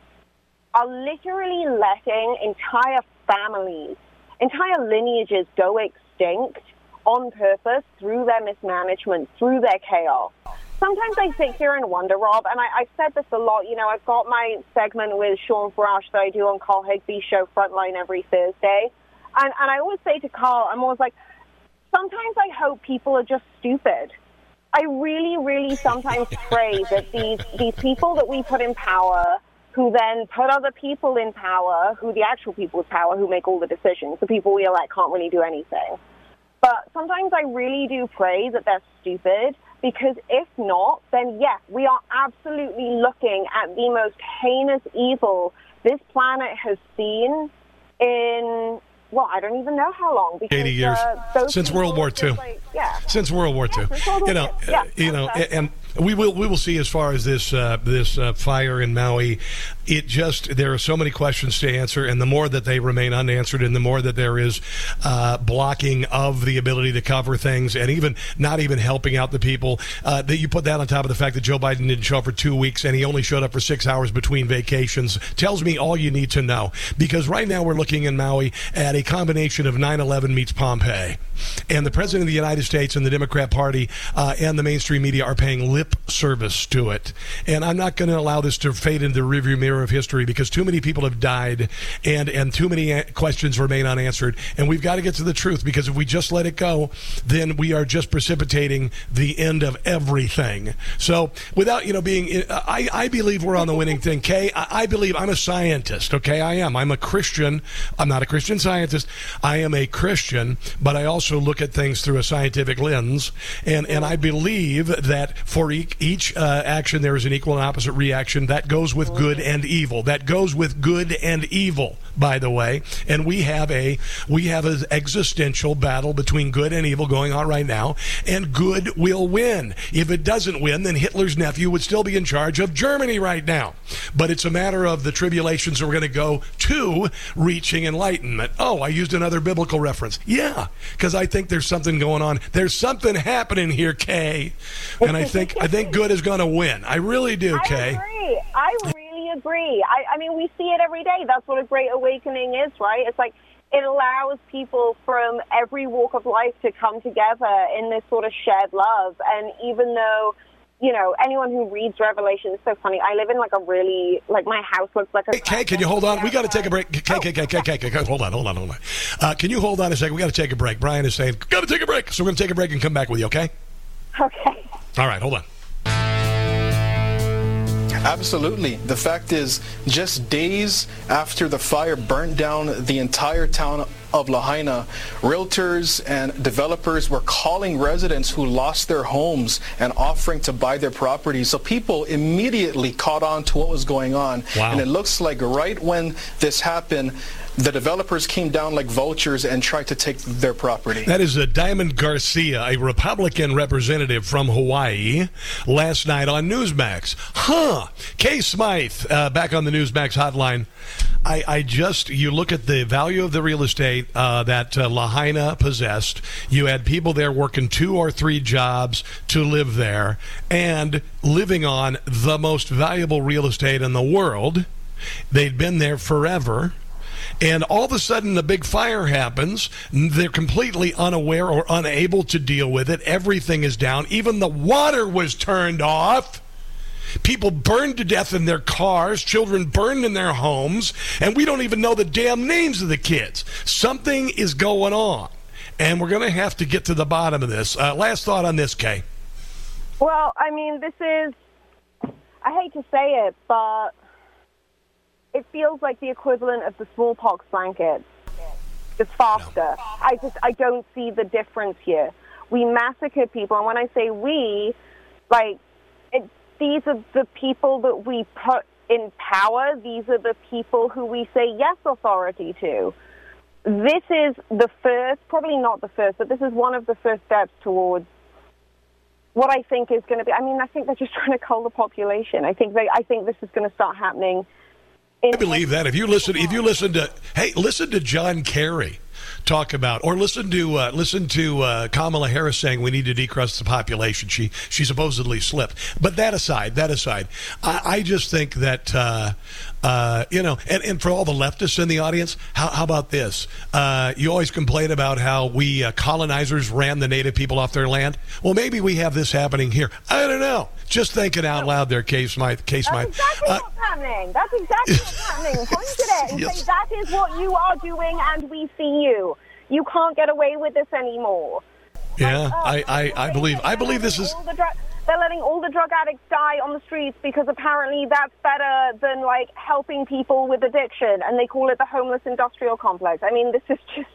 are literally letting entire families, entire lineages go extinct on purpose through their mismanagement, through their chaos. Sometimes I sit here and wonder, Rob, and I, I've said this a lot. You know, I've got my segment with Sean Farash that I do on Carl Higbie's show Frontline every Thursday. And, and I always say to Carl, I'm always like, sometimes I hope people are just stupid. I really, really sometimes pray that these these people that we put in power, who then put other people in power, who the actual people with power, who make all the decisions, the people we elect can't really do anything. But sometimes I really do pray that they're stupid because if not, then yes, we are absolutely looking at the most heinous evil this planet has seen in well, I don't even know how long. Because, 80 years uh, since World War II. like, yeah. Since World War II, since World War you know, II. Yeah, uh, you know, okay. and we will we will see as far as this uh, this uh, fire in Maui. It just there are so many questions to answer, and the more that they remain unanswered, and the more that there is uh, blocking of the ability to cover things, and even not even helping out the people. Uh, that you put that on top of the fact that Joe Biden didn't show up for two weeks, and he only showed up for six hours between vacations, tells me all you need to know. Because right now we're looking in Maui at a combination of 9/11 meets Pompeii, and the president of the United States and the Democrat Party uh, and the mainstream media are paying lip service to it. And I'm not going to allow this to fade into the rearview mirror of history because too many people have died and and too many questions remain unanswered. And we've got to get to the truth because if we just let it go, then we are just precipitating the end of everything. So without you know being, I I believe we're on the winning thing. Kay, I, I believe I'm a scientist. Okay, I am. I'm a Christian. I'm not a Christian scientist. I am a Christian, but I also look at things through a scientific lens, and and I believe that for each, each uh, action there is an equal and opposite reaction. That goes with good and evil. That goes with good and evil. By the way, and we have a we have an existential battle between good and evil going on right now, and good will win. If it doesn't win, then Hitler's nephew would still be in charge of Germany right now. But it's a matter of the tribulations that we're going to go to reaching enlightenment. Oh, I used another biblical reference. Yeah, because I think there's something going on. There's something happening here, Kay, and I think I think good is going to win. I really do, I Kay. agree. I really agree. I, I mean, we see it every day. That's what a great awakening is, right? It's like it allows people from every walk of life to come together in this sort of shared love. And even though, you know, anyone who reads Revelation is so funny. I live in like a really, like my house looks like a. Hey, Kay, can you hold on? We got to take a break. Kay, Kay, Kay, Kay, Kay, Kay, Kay, hold on, hold on, hold on. Uh, can you hold on a second? We got to take a break. Brian is saying, got to take a break. So we're going to take a break and come back with you, okay? Okay. All right, hold on. Absolutely. The fact is, just days after the fire burnt down the entire town of Lahaina, realtors and developers were calling residents who lost their homes and offering to buy their properties. So people immediately caught on to what was going on. Wow. And it looks like right when this happened, the developers came down like vultures and tried to take their property. That is a Diamond Garcia, a Republican representative from Hawaii, last night on Newsmax. Huh. Kay Smythe, uh, back on the Newsmax hotline. I, I just, you look at the value of the real estate uh, that uh, Lahaina possessed. You had people there working two or three jobs to live there and living on the most valuable real estate in the world. They'd been there forever. And all of a sudden, the big fire happens. They're completely unaware or unable to deal with it. Everything is down. Even the water was turned off. People burned to death in their cars, children burned in their homes, and we don't even know the damn names of the kids. Something is going on, and we're going to have to get to the bottom of this. Uh, last thought on this, Kay. Well, I mean, this is, I hate to say it, but it feels like the equivalent of the smallpox blankets. It's faster. I just, I don't see the difference here. We massacre people, and when I say we, like, it, these are the people that we put in power. These are the people who we say yes authority to. This is the first, probably not the first, but this is one of the first steps towards what I think is going to be. I mean, I think they're just trying to cull the population. I think they, I think this is going to start happening. I believe that. If you listen, if you listen to, hey, listen to John Kerry talk about, or listen to uh, listen to uh, Kamala Harris saying we need to decrease the population. She she supposedly slipped. But that aside, that aside, I, I just think that uh, uh, you know, and, and for all the leftists in the audience, how, how about this? Uh, you always complain about how we uh, colonizers ran the native people off their land. Well, maybe we have this happening here. I don't know. Just thinking out loud there, Case Smythe. Case Smythe. That's exactly Uh, what's happening. That's exactly what's happening. Point at it and Yes. say that is what you are doing, and we see you. You can't get away with this anymore. yeah, I, I, I believe I believe this is All the dr- they're letting all the drug addicts die on the streets because apparently that's better than like helping people with addiction, and they call it the homeless industrial complex. I mean, this is just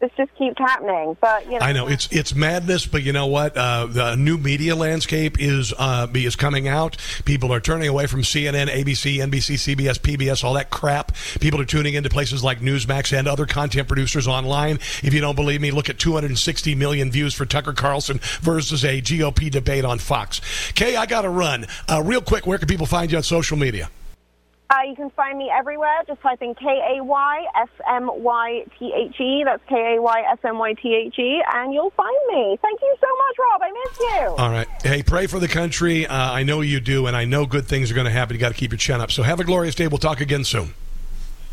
this just keeps happening. But you know, I know it's it's madness, but you know what? Uh, the new media landscape is uh, is coming out. People are turning away from CNN, ABC, NBC, CBS, PBS, all that crap. People are tuning into places like Newsmax and other content producers online. If you don't believe me, look at 260 million views for Tucker Carlson versus a GOP debate on Fox. Kay, I got to run. Uh, real quick, where can people find you on social media? Uh, you can find me everywhere. Just type in K A Y S M Y T H E. That's K A Y S M Y T H E, and you'll find me. Thank you so much, Rob. I miss you. All right. Hey, pray for the country. Uh, I know you do, and I know good things are going to happen. You got to keep your chin up. So have a glorious day. We'll talk again soon.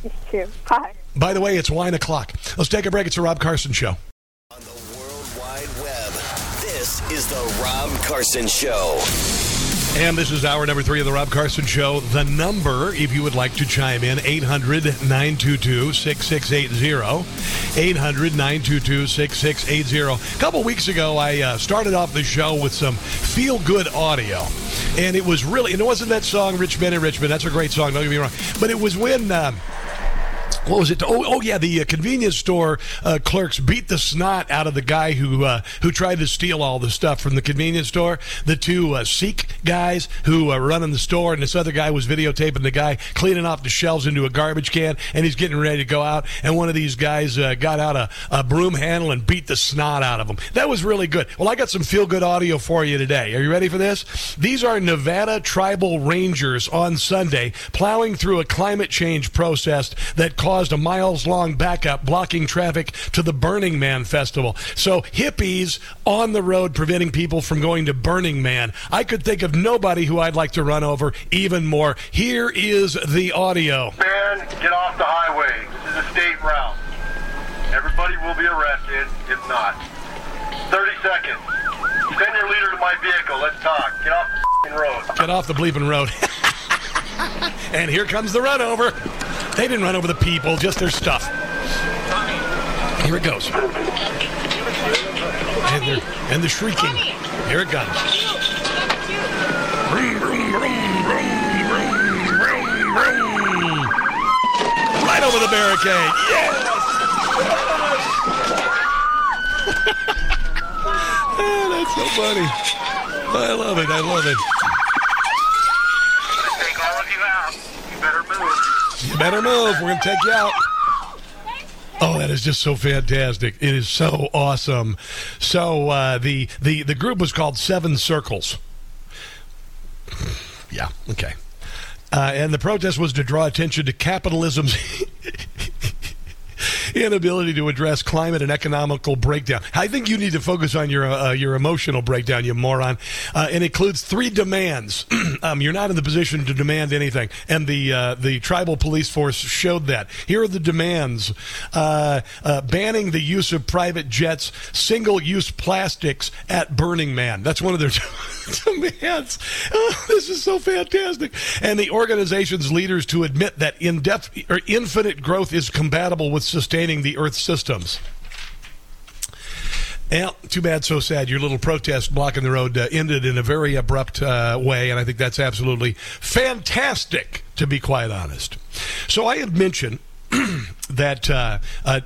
You too. Bye. By the way, it's wine o'clock. Let's take a break. It's the Rob Carson show. On the World Wide Web, this is the Rob Carson Show. And this is hour number three of the Rob Carson Show. The number, if you would like to chime in, 800 922 6680. 800 922 6680. A couple weeks ago, I uh, started off the show with some feel good audio. And it was really, and it wasn't that song, Rich Men in Richmond. That's a great song, don't get me wrong. But it was when. Uh, what was it? Oh, oh yeah, the uh, convenience store uh, clerks beat the snot out of the guy who uh, who tried to steal all the stuff from the convenience store. The two uh, Sikh guys who are running the store, and this other guy was videotaping the guy cleaning off the shelves into a garbage can, and he's getting ready to go out. And one of these guys uh, got out a, a broom handle and beat the snot out of him. That was really good. Well, I got some feel good audio for you today. Are you ready for this? These are Nevada tribal rangers on Sunday plowing through a climate change process that caused a miles long backup blocking traffic to the Burning Man festival. So hippies on the road preventing people from going to Burning Man. I could think of nobody who I'd like to run over even more. Here is the audio. Man, get off the highway. This is a state route. Everybody will be arrested if not. 30 seconds. Send your leader to my vehicle. Let's talk. Get off the road. Get off the bleeping road. and here comes the run over. They didn't run over the people, just their stuff. Here it goes. And, they're- and the shrieking. Here it comes. Right over the barricade. Yes! Ah, that's so funny. I love it. I love it. Take all of you out. You better move. You better move. We're going to take you out. Oh, that is just so fantastic! It is so awesome. So uh, the the the group was called Seven Circles. Yeah. Okay. Uh, and the protest was to draw attention to capitalism's inability to address climate and economical breakdown. I think you need to focus on your uh, your emotional breakdown, you moron. Uh, it includes three demands. um, you're not in the position to demand anything, and the uh, the tribal police force showed that. Here are the demands: uh, uh, banning the use of private jets, single use plastics at Burning Man. That's one of their demands. Oh, this is so fantastic. And the organization's leaders to admit that indef- or infinite growth is compatible with sustaining the Earth's systems. Yeah, too bad, so sad. Your little protest blocking the road uh, ended in a very abrupt uh, way, and I think that's absolutely fantastic, to be quite honest. So I had mentioned that uh, uh,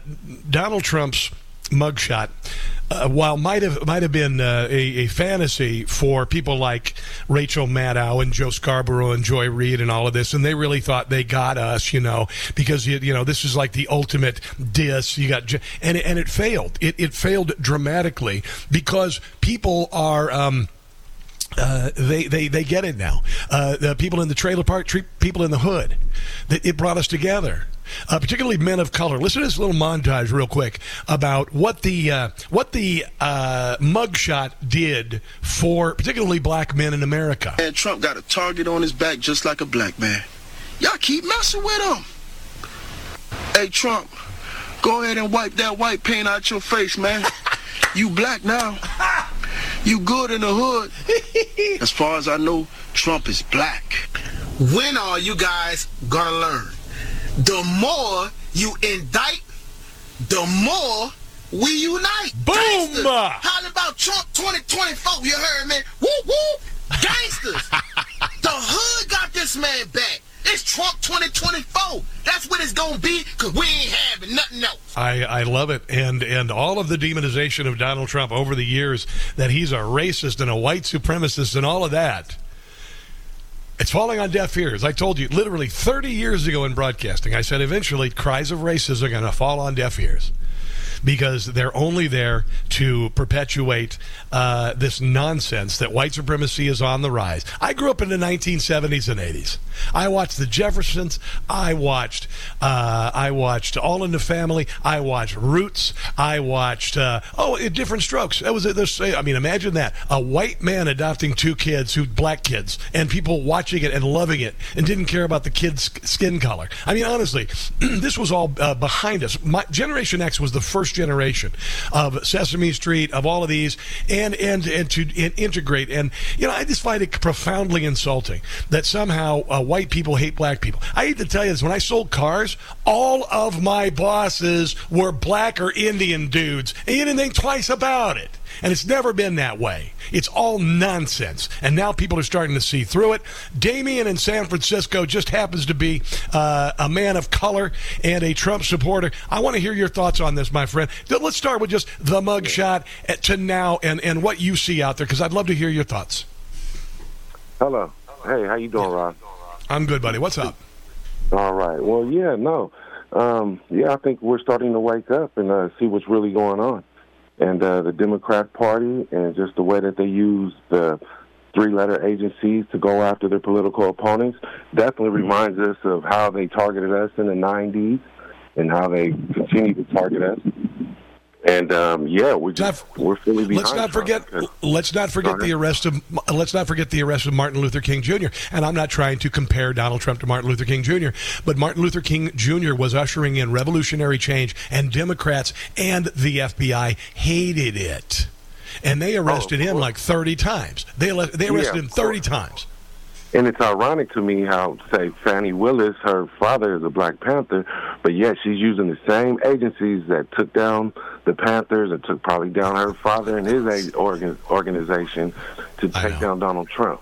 Donald Trump's mugshot, uh, while might have might have been uh, a, a fantasy for people like Rachel Maddow and Joe Scarborough and Joy Reid and all of this, and they really thought they got us, you know, because you, you know this is like the ultimate diss. You got, and and it failed. It it failed dramatically because people are. Um, uh, they, they they get it now. Uh, the people in the trailer park treat people in the hood. It brought us together, uh, particularly men of color. Listen to this little montage real quick about what the uh, what the uh, mugshot did for particularly black men in America. And Trump got a target on his back just like a black man. Y'all keep messing with him. Hey, Trump, go ahead and wipe that white paint out your face, man. you black now. You good in the hood. As far as I know, Trump is black. When are you guys gonna learn? The more you indict, the more we unite. Boom! Gangsters. How about Trump 2024? You heard me? Woo woo! Gangsters! the hood got this man back. It's Trump 2024. That's what it's gonna be, cause we ain't having nothing else. I, I love it, and and all of the demonization of Donald Trump over the years that he's a racist and a white supremacist and all of that. It's falling on deaf ears. I told you literally 30 years ago in broadcasting, I said eventually cries of racism are going to fall on deaf ears because they're only there to perpetuate uh, this nonsense that white supremacy is on the rise. I grew up in the 1970s and 80s. I watched the Jeffersons. I watched. Uh, I watched All in the Family. I watched Roots. I watched. Uh, oh, Diff'rent Strokes. That was this. I mean, imagine that a white man adopting two kids, who black kids, and people watching it and loving it, and didn't care about the kids' skin color. I mean, honestly, this was all uh, behind us. My, Generation X was the first generation of Sesame Street, of all of these, and and and and to and integrate. And you know, I just find it profoundly insulting that somehow uh, white people hate black people. I hate to tell you this: when I sold cars, all of my bosses were black or Indian dudes, and you didn't think twice about it. And it's never been that way. It's all nonsense. And now people are starting to see through it. Damien in San Francisco just happens to be uh, a man of color and a Trump supporter. I want to hear your thoughts on this, my friend. Let's start with just the mugshot to now and, and what you see out there, because I'd love to hear your thoughts. Hello. Hey, how you doing, Rob? I'm good, buddy. What's up? All right. Well, yeah, no. Um, yeah, I think we're starting to wake up and uh, see what's really going on and uh, the Democrat Party and just the way that they use the three-letter agencies to go after their political opponents definitely reminds us of how they targeted us in the 90s and how they continue to target us. And um, yeah, we just, we're fully behind. Let's not forget. Let's not forget the arrest of. Let's not forget the arrest of Martin Luther King Jr. And I'm not trying to compare Donald Trump to Martin Luther King Jr. But Martin Luther King Jr. was ushering in revolutionary change, and Democrats and the FBI hated it, and they arrested him like 30 times. They they arrested Yeah, him 30 times. And it's ironic to me how, say, Fani Willis, her father is a Black Panther, but yet she's using the same agencies that took down the Panthers and took probably down her father and his organ- organization to take down Donald Trump.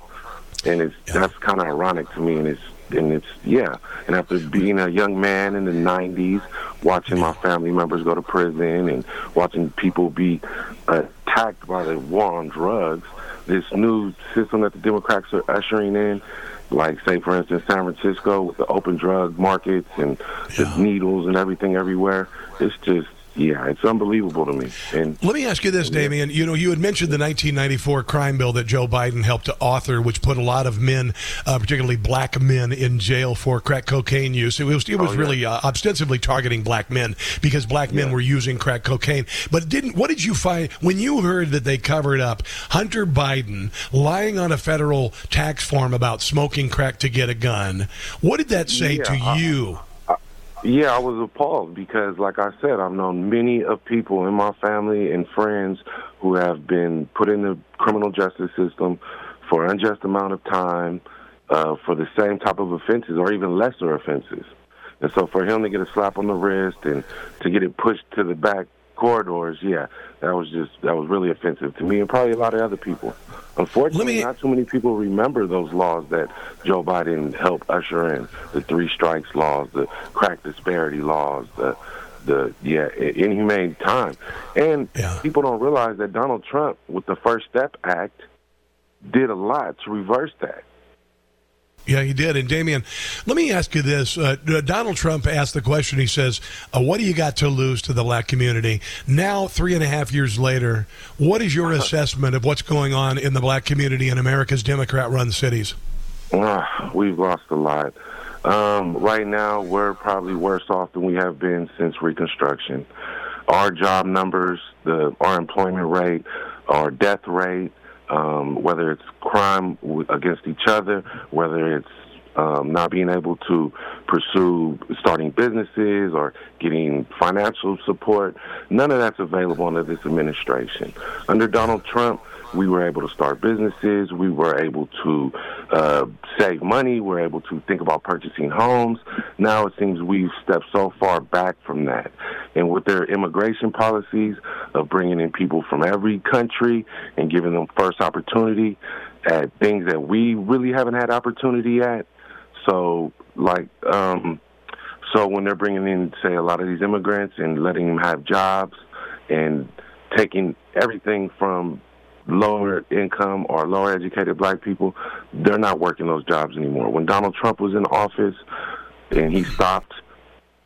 And it's that's kind of ironic to me, and it's and it's yeah. And after being a young man in the '90s, watching my family members go to prison and watching people be attacked by the war on drugs, this new system that the Democrats are ushering in, like say for instance San Francisco with the open drug markets and the needles and everything everywhere, it's just yeah, it's unbelievable to me. And Let me ask you this, Damien. You know, you had mentioned the 1994 crime bill that Joe Biden helped to author, which put a lot of men, uh, particularly black men, in jail for crack cocaine use. It was it was Oh, yeah. really uh, ostensibly targeting black men because black men were using crack cocaine. But didn't what did you find when you heard that they covered up Hunter Biden lying on a federal tax form about smoking crack to get a gun? What did that say Yeah, to I- you? Yeah, I was appalled because, like I said, I've known many of people in my family and friends who have been put in the criminal justice system for an unjust amount of time uh, for the same type of offenses or even lesser offenses. And so, for him to get a slap on the wrist and to get it pushed to the back corridors, yeah, that was just that was really offensive to me and probably a lot of other people. Unfortunately, not too many people remember those laws that Joe Biden helped usher in: the three strikes laws, the crack disparity laws, the the yeah inhumane time. And people don't realize that Donald Trump, with the First Step Act, did a lot to reverse that. Yeah, he did. And Damien, let me ask you this: uh, Donald Trump asked the question. He says, uh, "What do you got to lose to the black community?" Now, three and a half years later, what is your assessment of what's going on in the black community in America's Democrat-run cities? Ah, we've lost a lot. Um, right now, we're probably worse off than we have been since Reconstruction. Our job numbers, the our employment rate, our death rate, um, whether it's crime against each other, whether it's um, not being able to pursue starting businesses or getting financial support, none of that's available under this administration. Under Donald Trump, we were able to start businesses. We were able to uh, save money. We were able to think about purchasing homes. Now it seems we've stepped so far back from that. And with their immigration policies of bringing in people from every country and giving them first opportunity at things that we really haven't had opportunity at. So, like, um, so when they're bringing in, say, a lot of these immigrants and letting them have jobs and taking everything from lower income or lower educated black people, they're not working those jobs anymore. When Donald Trump was in office and he stopped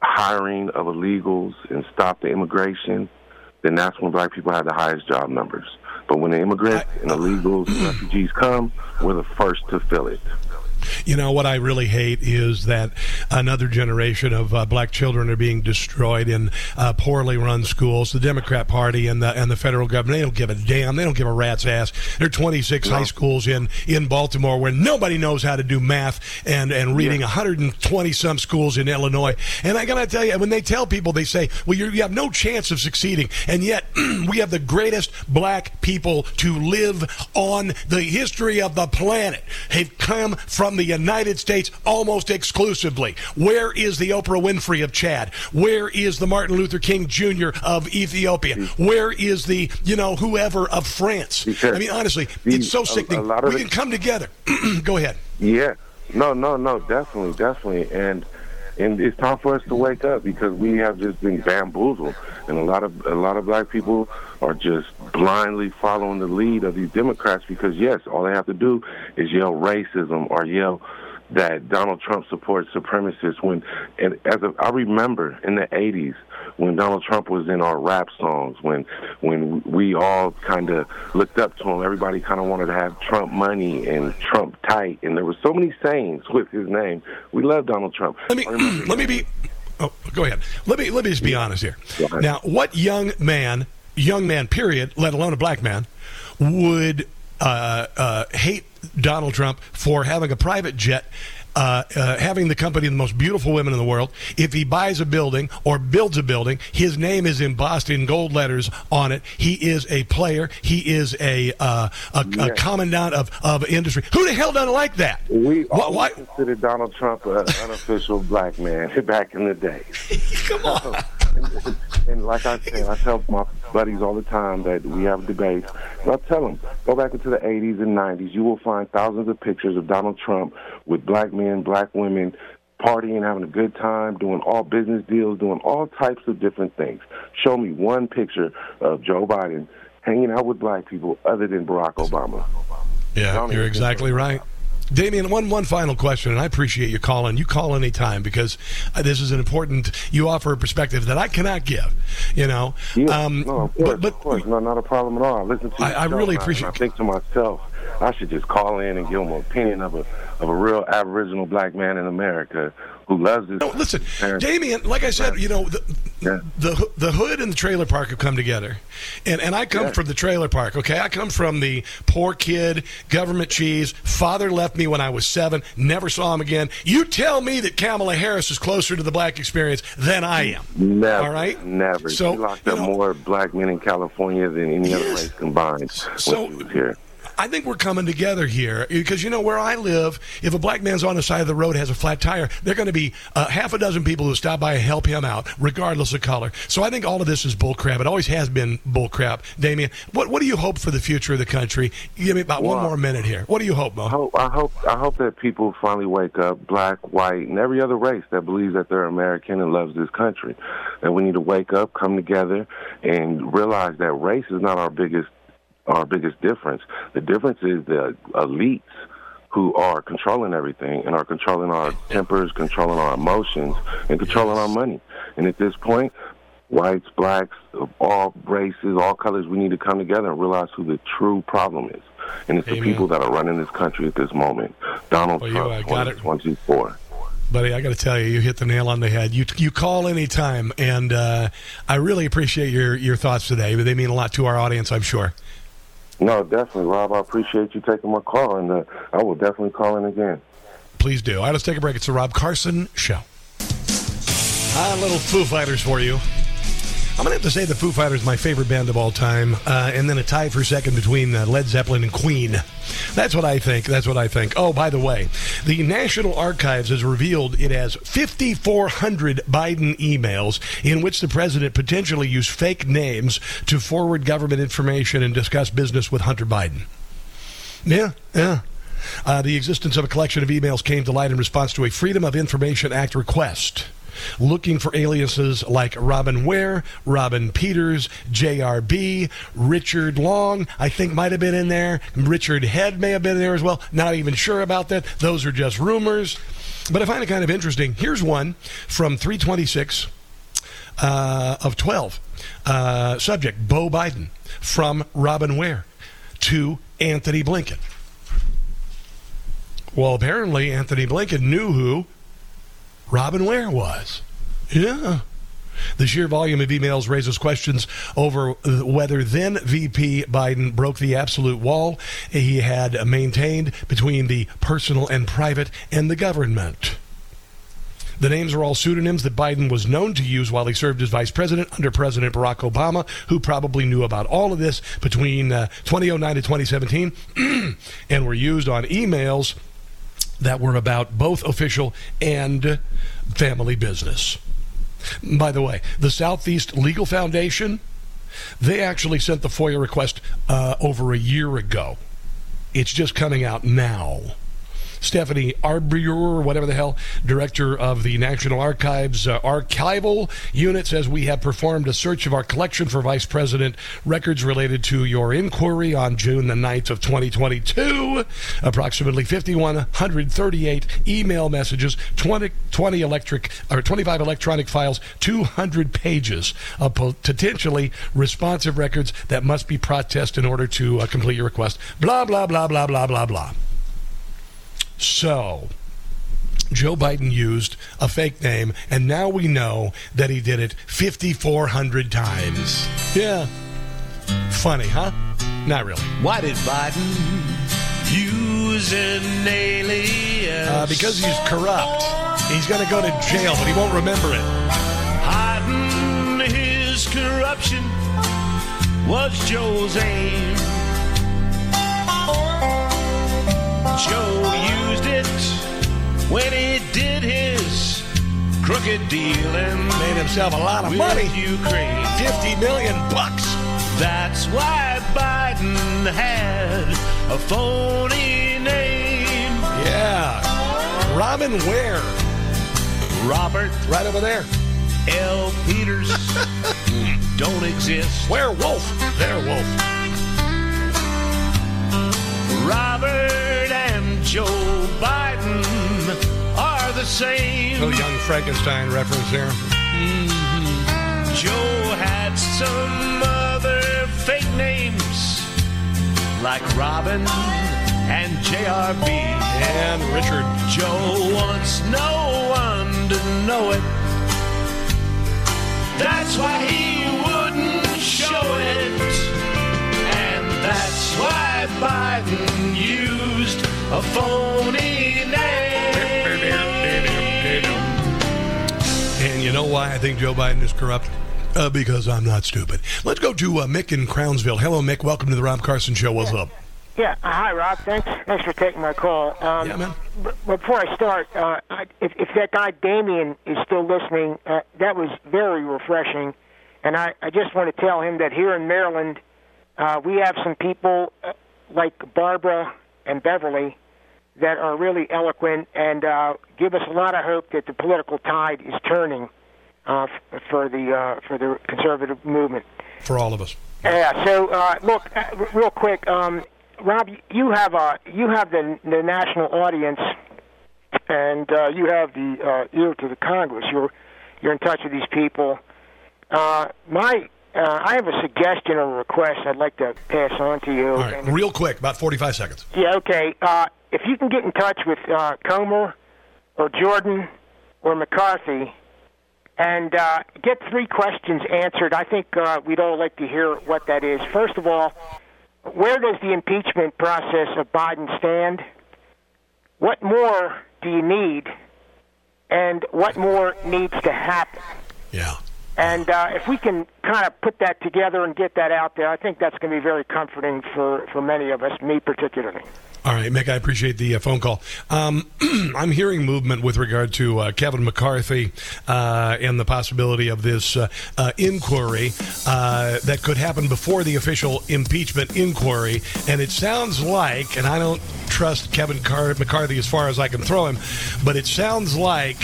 hiring of illegals and stopped the immigration, then that's when black people had the highest job numbers. But when the immigrants and illegals and refugees come, we're the first to fill it. You know what I really hate is that another generation of uh, black children are being destroyed in uh, poorly run schools. The Democrat Party and the and the federal government they don't give a damn. They don't give a rat's ass. There are 26 high schools in in Baltimore where nobody knows how to do math and and reading. 120 some schools in Illinois. And I gotta tell you, when they tell people, they say, "Well, you have no chance of succeeding," and yet we have the greatest black people to live on the history of the planet. Have come from the United States almost exclusively. Where is the Oprah Winfrey of Chad? Where is the Martin Luther King Jr. of Ethiopia? Where is the you know whoever of France? I mean, honestly, it's so sickening. we it- can come together. Go ahead. Yeah. No, no, no, definitely, definitely. And and it's time for us to wake up because we have just been bamboozled and a lot of a lot of black people are just blindly following the lead of these Democrats because yes, all they have to do is yell racism or yell that Donald Trump supports supremacists when and as a, I remember in the 80s when Donald Trump was in our rap songs when when we all kind of looked up to him everybody kind of wanted to have Trump money and Trump tight and there were so many sayings with his name we love Donald Trump Let me let me be. Oh, go ahead. Let me let me just be honest here. Now, what young man, young man, period, let alone a black man, would uh, uh, hate Donald Trump for having a private jet? Uh, uh, having the company of the most beautiful women in the world. If he buys a building or builds a building, his name is embossed in gold letters on it. He is a player. He is a uh, a, a commandant of, of industry. Who the hell doesn't like that? we always considered Donald Trump an unofficial black man back in the day Come on. and, and like I said, I tell my buddies all the time that we have debates. And I tell them, go back into the 80s and 90s. You will find thousands of pictures of Donald Trump with black men, black women, partying, having a good time, doing all business deals, doing all types of different things. Show me one picture of Joe Biden hanging out with black people other than Barack Obama. Yeah, you're exactly right. Damien, one one final question, and I appreciate you calling. You call anytime because uh, this is an important. You offer a perspective that I cannot give. You know, um, no, of course, of course, no, not a problem at all. I listen to I- I really appreciate- I think to myself, I should just call in and give them an opinion of a of a real Aboriginal black man in America who loves his. No, listen, Damien. Like I said, you know, the, the the hood and the trailer park have come together, and and I come from the trailer park. Okay, I come from the poor kid, government cheese. Father left me when I was seven. Never saw him again. You tell me that Kamala Harris is closer to the black experience than I am. Never, All right? never. So, he locked up more black men in California than any other race combined So- when he was here. I think we're coming together here because you know where I live. If a black man's on the side of the road has a flat tire, there are going to be uh, half a dozen people who stop by and help him out, regardless of color. So I think all of this is bullcrap. It always has been bullcrap. Damien, what what do you hope for the future of the country? Give me about one more minute here. What do you hope, Mo? I hope, I hope I hope that people finally wake up, black, white, and every other race that believes that they're American and loves this country. That we need to wake up, come together, and realize that race is not our biggest our biggest difference. The difference is the elites who are controlling everything and are controlling our tempers, controlling our emotions, and controlling our money. And at this point, whites, blacks, of all races, all colors, we need to come together and realize who the true problem is. And it's the people that are running this country at this moment. Donald Well, you, Trump, uh, 2024. Buddy, I got to tell you, you hit the nail on the head. You you call anytime, and uh, I really appreciate your your thoughts today. They mean a lot to our audience, I'm sure. No, definitely, Rob. I appreciate you taking my call, and uh, I will definitely call in again. Please do. All right, let's take a break. It's the Rob Carson Show. Ah, little Foo Fighters for you. I'm going to have to say the Foo Fighters is my favorite band of all time, uh, and then a tie for second between uh, Led Zeppelin and Queen. That's what I think. That's what I think. Oh, by the way, the National Archives has revealed it has 5,400 Biden emails in which the president potentially used fake names to forward government information and discuss business with Hunter Biden. Yeah, yeah. Uh, the existence of a collection of emails came to light in response to a Freedom of Information Act request. Looking for aliases like Robin Ware, Robin Peters, JRB, Richard Long, I think might have been in there. Richard Head may have been there as well. Not even sure about that. Those are just rumors. But I find it kind of interesting. Here's one from 326 uh, of 12. Uh, subject Beau Biden from Robin Ware to Antony Blinken. Well, apparently Antony Blinken knew who Robin Ware was. Yeah. The sheer volume of emails raises questions over whether then VP Biden broke the absolute wall he had maintained between the personal and private and the government. The names are all pseudonyms that Biden was known to use while he served as vice president under President Barack Obama, who probably knew about all of this between uh, 2009 to 2017 and were used on emails that were about both official and family business. By the way, the Southeast Legal Foundation, they actually sent the FOIA request uh, over a year ago. It's just coming out now. Stephanie Arbier, whatever the hell, director of the National Archives uh, archival unit, says we have performed a search of our collection for Vice President records related to your inquiry on June the 9th of 2022. Approximately 5,138 email messages, 20, 20 electric or 25 electronic files, 200 pages of potentially responsive records that must be processed in order to uh, complete your request. Blah blah blah blah blah blah blah. So, Joe Biden used a fake name, and now we know that he did it 5,400 times. Yeah. Funny, huh? Not really. Why did Biden use an alias? Uh, because he's corrupt. He's going to go to jail, but he won't remember it. Hiding his corruption was Joe's aim. Joe used it when he did his crooked deal and made himself a lot of money. Ukraine. 50 million bucks. That's why Biden had a phony name. Yeah. Robin Ware. Robert Right over there. L. Peters don't exist. Werewolf. Werewolf. Robert Joe Biden are the same. Little young Frankenstein reference there. Mm-hmm. Joe had some other fake names like Robin and JRB. And Richard. Joe wants no one to know it. That's why he wouldn't show it. And that's why Biden used a phony name. And you know why I think Joe Biden is corrupt? Uh, because I'm not stupid. Let's go to uh, Mick in Crownsville. Hello, Mick. Welcome to the Rob Carson Show. What's up? Yeah, uh, hi Rob. Thanks, thanks for taking my call. Um, Yeah, man. b- before I start, uh, I, if, if that guy Damien is still listening, uh, that was very refreshing, and I, I just want to tell him that here in Maryland, uh, we have some people uh, like Barbara and Beverly that are really eloquent and uh, give us a lot of hope that the political tide is turning uh, f- for the uh, for the conservative movement. For all of us. Yeah. So uh, look, uh, real quick, um, Rob, you have uh, you have the the national audience, and uh, you have the uh, ear to the Congress. You're you're in touch with these people. Uh, my uh, I have a suggestion or a request I'd like to pass on to you. All right, And- real quick, about 45 seconds. yeah, okay. Uh, if you can get in touch with uh, Comer or Jordan or McCarthy and uh, get three questions answered, I think uh, we'd all like to hear what that is. First of all, where does the impeachment process of Biden stand? What more do you need? And what more needs to happen? Yeah. And uh, if we can kind of put that together and get that out there, I think that's going to be very comforting for, for many of us, me particularly. All right, Mick, I appreciate the uh, phone call. Um, I'm hearing movement with regard to uh, Kevin McCarthy uh, and the possibility of this uh, uh, inquiry uh, that could happen before the official impeachment inquiry. And it sounds like, and I don't trust Kevin Car- McCarthy as far as I can throw him, but it sounds like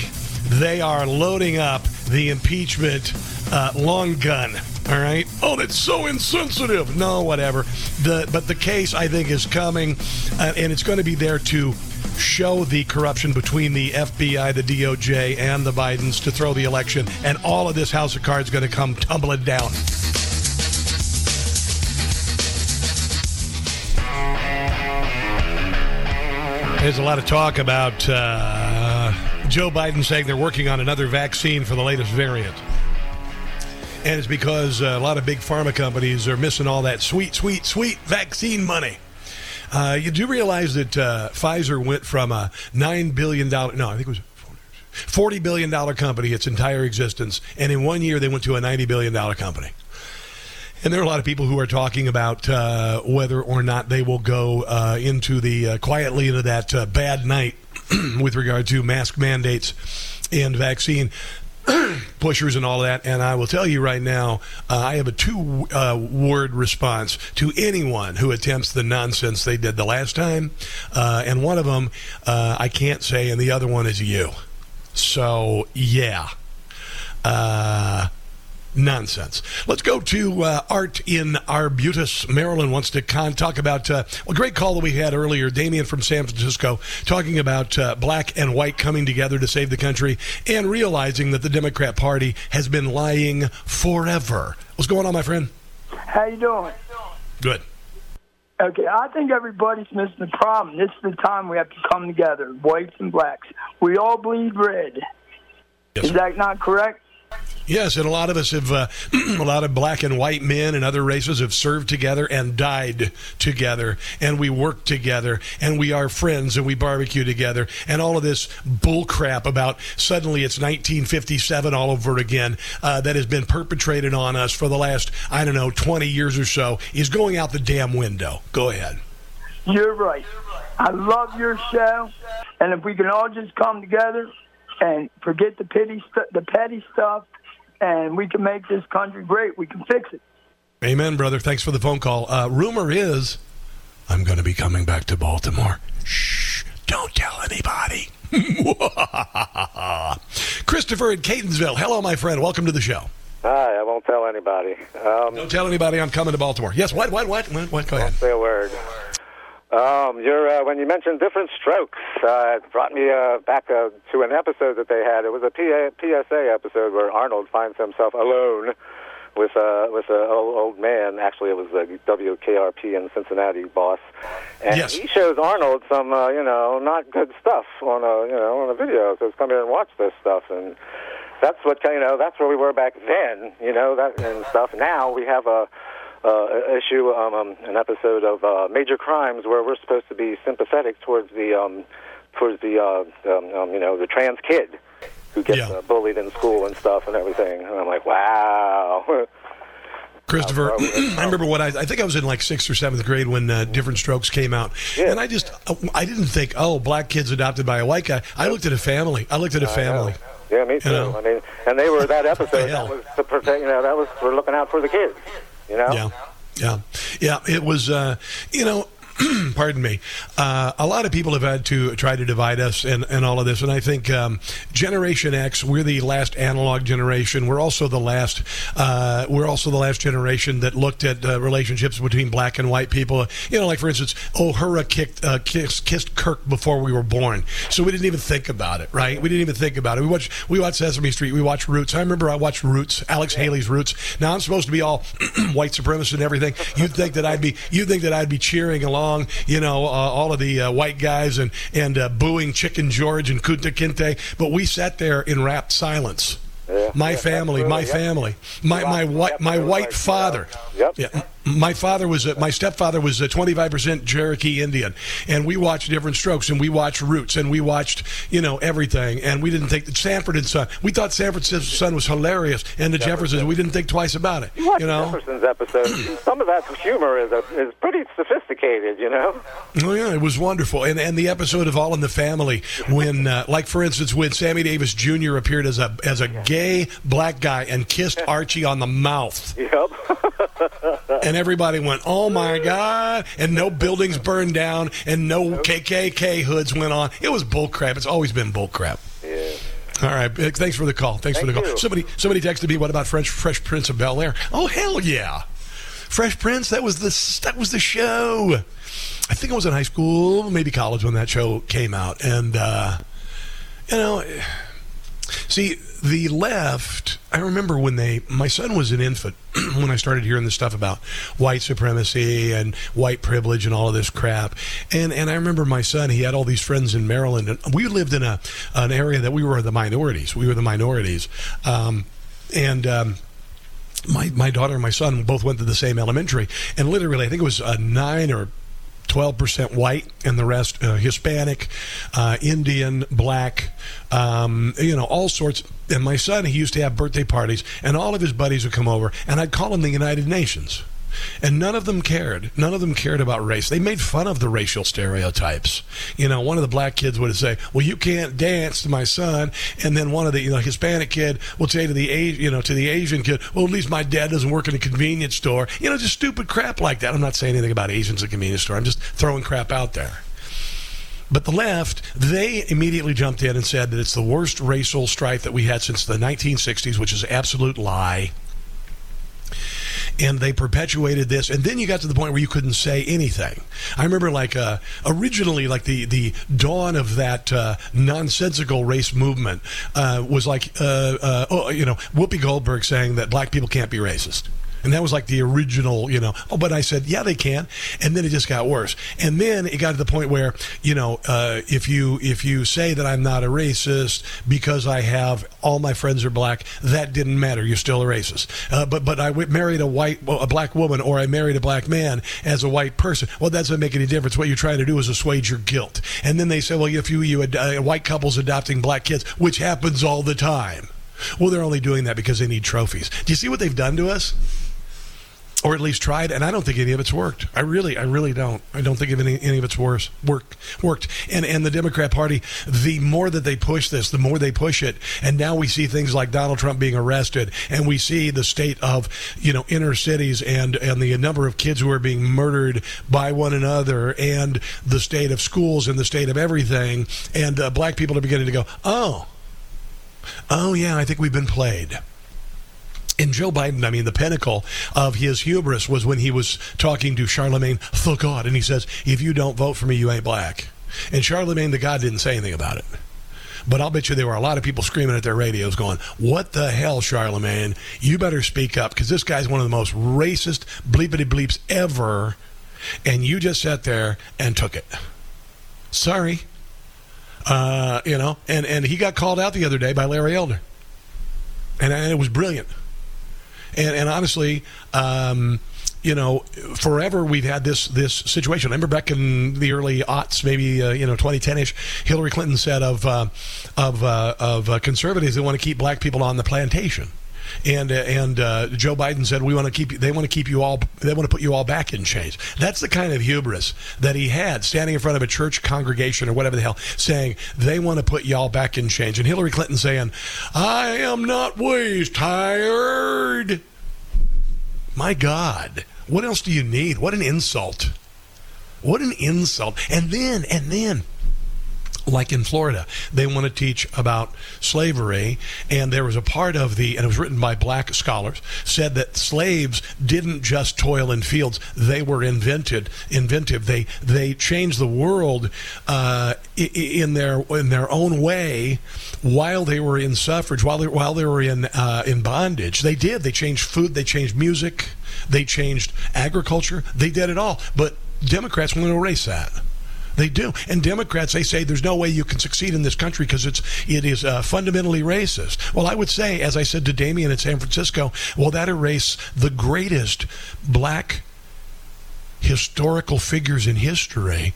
they are loading up the impeachment uh, long gun. All right. Oh, that's so insensitive. No, whatever. The but the case I think is coming, uh, and it's going to be there to show the corruption between the FBI, the DOJ, and the Bidens to throw the election, and all of this house of cards going to come tumbling down. There's a lot of talk about uh, Joe Biden saying they're working on another vaccine for the latest variant. And it's because uh, a lot of big pharma companies are missing all that sweet, sweet, sweet vaccine money. Uh, you do realize that uh, Pfizer went from a $9 billion, no, I think it was $40 billion company its entire existence, and in one year they went to a $90 billion company. And there are a lot of people who are talking about uh, whether or not they will go uh, into the uh, quietly into that bad night with regard to mask mandates and vaccine pushers and all that. And I will tell you right now, uh, I have a two uh, word response to anyone who attempts the nonsense they did the last time. Uh, and one of them uh, I can't say, and the other one is you. So, yeah. Nonsense. Let's go to uh, Art in Arbutus, Maryland. Wants to con- talk about uh, a great call that we had earlier. Damien from San Francisco talking about uh, black and white coming together to save the country and realizing that the Democrat Party has been lying forever. What's going on, my friend? How you doing? Good. Okay, I think everybody's missing the problem. This is the time we have to come together, whites and blacks. We all bleed red. Yes, is that not correct? Yes, and a lot of us have, uh, a lot of black and white men and other races have served together and died together, and we work together, and we are friends, and we barbecue together, and all of this bullcrap about suddenly it's 1957 all over again uh, that has been perpetrated on us for the last, I don't know, 20 years or so is going out the damn window. Go ahead. You're right. I love your show, and if we can all just come together and forget the pity, stu- the petty stuff, and we can make this country great, we can fix it. Amen, brother. Thanks for the phone call. Uh, rumor is I'm going to be coming back to Baltimore. Shh, don't tell anybody. Christopher in Catonsville. Hello, my friend. Welcome to the show. Hi, I won't tell anybody. Um, Don't tell anybody I'm coming to Baltimore. Yes, what, what, what, what, what? Go ahead. Don't say a word. Um, you're, uh, when you mentioned Diff'rent Strokes, uh, it brought me uh, back uh, to an episode that they had. It was a PA, PSA episode where Arnold finds himself alone with uh, with an old, old man. Actually, it was the WKRP in Cincinnati boss, and Yes. he shows Arnold some, uh, you know, not good stuff on a, you know, on a video. Says, "Come here and watch this stuff." And that's what you know. That's where we were back then, you know, that and stuff. Now we have a uh, issue, um, um, an episode of uh, Major Crimes, where we're supposed to be sympathetic towards the um, towards the uh, um, um, you know the trans kid who gets uh, bullied in school and stuff and everything. And I'm like, wow. Christopher, I remember what I, I think I was in like sixth or seventh grade when uh, Diff'rent Strokes came out, and I just uh, I didn't think, oh, black kids adopted by a white guy. I looked at a family. I looked at a family. Yeah, me too. know. I mean, and they were that episode that was to protect. You know, that was for looking out for the kids. You know. Yeah, yeah, yeah. It was, uh, you know. pardon me. Uh, a lot of people have had to try to divide us and, and all of this, and I think um, Generation X. We're the last analog generation. We're also the last. Uh, we're also the last generation that looked at uh, relationships between black and white people. You know, like for instance, Uhura kicked uh, kissed, kissed Kirk before we were born, so we didn't even think about it. Right? We didn't even think about it. We watched we watched Sesame Street. We watched Roots. I remember I watched Roots. Alex Haley's Roots. Now I'm supposed to be all white supremacist and everything. You'd think that I'd be you think that I'd be cheering along, you know, uh, all of the uh, white guys and and uh, booing Chicken George and Kunta Kinte, but we sat there in rapt silence. my family, my family, my my white my white father. Yep. Yeah. My father was a, my stepfather was a 25% Cherokee Indian, and we watched Diff'rent Strokes, and we watched Roots, and we watched you know everything, and we didn't think that Sanford and Son. We thought Sanford and Son was hilarious, and the Jeffersons. We didn't think twice about it. You watch You know. Jefferson's episode. Some of that humor is a, is pretty sophisticated. You know. Oh yeah, it was wonderful, and and the episode of All in the Family when, uh, like for instance, when Sammy Davis Jr. appeared as a as a gay black guy and kissed Archie on the mouth, Yep. and everybody went, "Oh my god!" and no buildings burned down, and no KKK hoods went on. It was bullcrap. It's always been bullcrap. Yeah. All right, thanks for the call. Thanks for the call. you. Somebody somebody texted me. What about Fresh Fresh Prince of Bel Air? Oh hell yeah, Fresh Prince. That was the that was the show. I think I was in high school, maybe college when that show came out, and uh, you know, see the left, I remember when they, my son was an infant when I started hearing this stuff about white supremacy and white privilege and all of this crap. And and I remember my son, he had all these friends in Maryland, and we lived in a an area that we were the minorities. We were the minorities, um, and. Um, my, my daughter and my son both went to the same elementary, and literally, I think it was a nine or 12% white and the rest uh, Hispanic, uh, Indian, black, um, you know, all sorts. And my son, he used to have birthday parties, and all of his buddies would come over, and I'd call them the United Nations. And none of them cared. None of them cared about race. They made fun of the racial stereotypes. You know, one of the black kids would say, "Well, you can't dance to my son," and then one of the you know Hispanic kid would say to the you know to the Asian kid, "Well, at least my dad doesn't work in a convenience store." You know, just stupid crap like that. I'm not saying anything about Asians at convenience store. I'm just throwing crap out there. But the left, they immediately jumped in and said that it's the worst racial strife that we had since the 1960s, which is absolute lie and they perpetuated this. And then you got to the point where you couldn't say anything. I remember like uh, originally like the the dawn of that uh, nonsensical race movement uh, was like uh, uh, oh, you know whoopi goldberg saying that black people can't be racist and that was like the original, you know. Oh, but I said, yeah, they can. And then it just got worse. And then it got to the point where, you know, uh, if you if you say that I'm not a racist because I have all my friends are black, that didn't matter. You're still a racist. Uh, but but I w- married a white a black woman or I married a black man as a white person. Well, that doesn't make any difference. What you're trying to do is assuage your guilt. And then they say, well, if you you ad- uh, white couples adopting black kids, which happens all the time. Well, they're only doing that because they need trophies. Do you see what they've done to us? Or at least tried, and I don't think any of it's worked. I really, I really don't. I don't think any, any of it's worse work worked. And and the Democrat Party, the more that they push this, the more they push it. And now we see things like Donald Trump being arrested, and we see the state of you know inner cities and and the number of kids who are being murdered by one another, and the state of schools and the state of everything. And uh, black people are beginning to go, oh, oh yeah, I think we've been played. And Joe Biden, I mean, the pinnacle of his hubris was when he was talking to Charlemagne the God, and he says, "If you don't vote for me, you ain't black." And Charlemagne the God didn't say anything about it. But I'll bet you there were a lot of people screaming at their radios, going, "What the hell, Charlemagne? You better speak up because this guy's one of the most racist bleepity bleeps ever, and you just sat there and took it." Sorry, uh, you know, and and he got called out the other day by Larry Elder, and, and it was brilliant. And, and honestly, um, you know, forever we've had this this situation. I remember back in the early aughts, maybe uh, you know 2010ish, Hillary Clinton said of uh, of uh, of uh, conservatives they want to keep black people on the plantation. And uh, and uh, Joe Biden said we want to keep you, they want to keep you all they want to put you all back in chains. That's the kind of hubris that he had standing in front of a church congregation or whatever the hell, saying they want to put y'all back in chains. And Hillary Clinton saying, "I am not ways tired." My God, what else do you need? What an insult! What an insult! And then and then like in Florida, they want to teach about slavery, and there was a part of the, and it was written by black scholars, said that slaves didn't just toil in fields; they were invented, inventive. They they changed the world uh, in their in their own way while they were in suffrage, while they while they were in uh, in bondage. They did. They changed food. They changed music. They changed agriculture. They did it all. But Democrats want to erase that. They do. And Democrats, they say there's no way you can succeed in this country because it's it is uh, fundamentally racist. Well, I would say, as I said to Damien in San Francisco, well, that erase the greatest black historical figures in history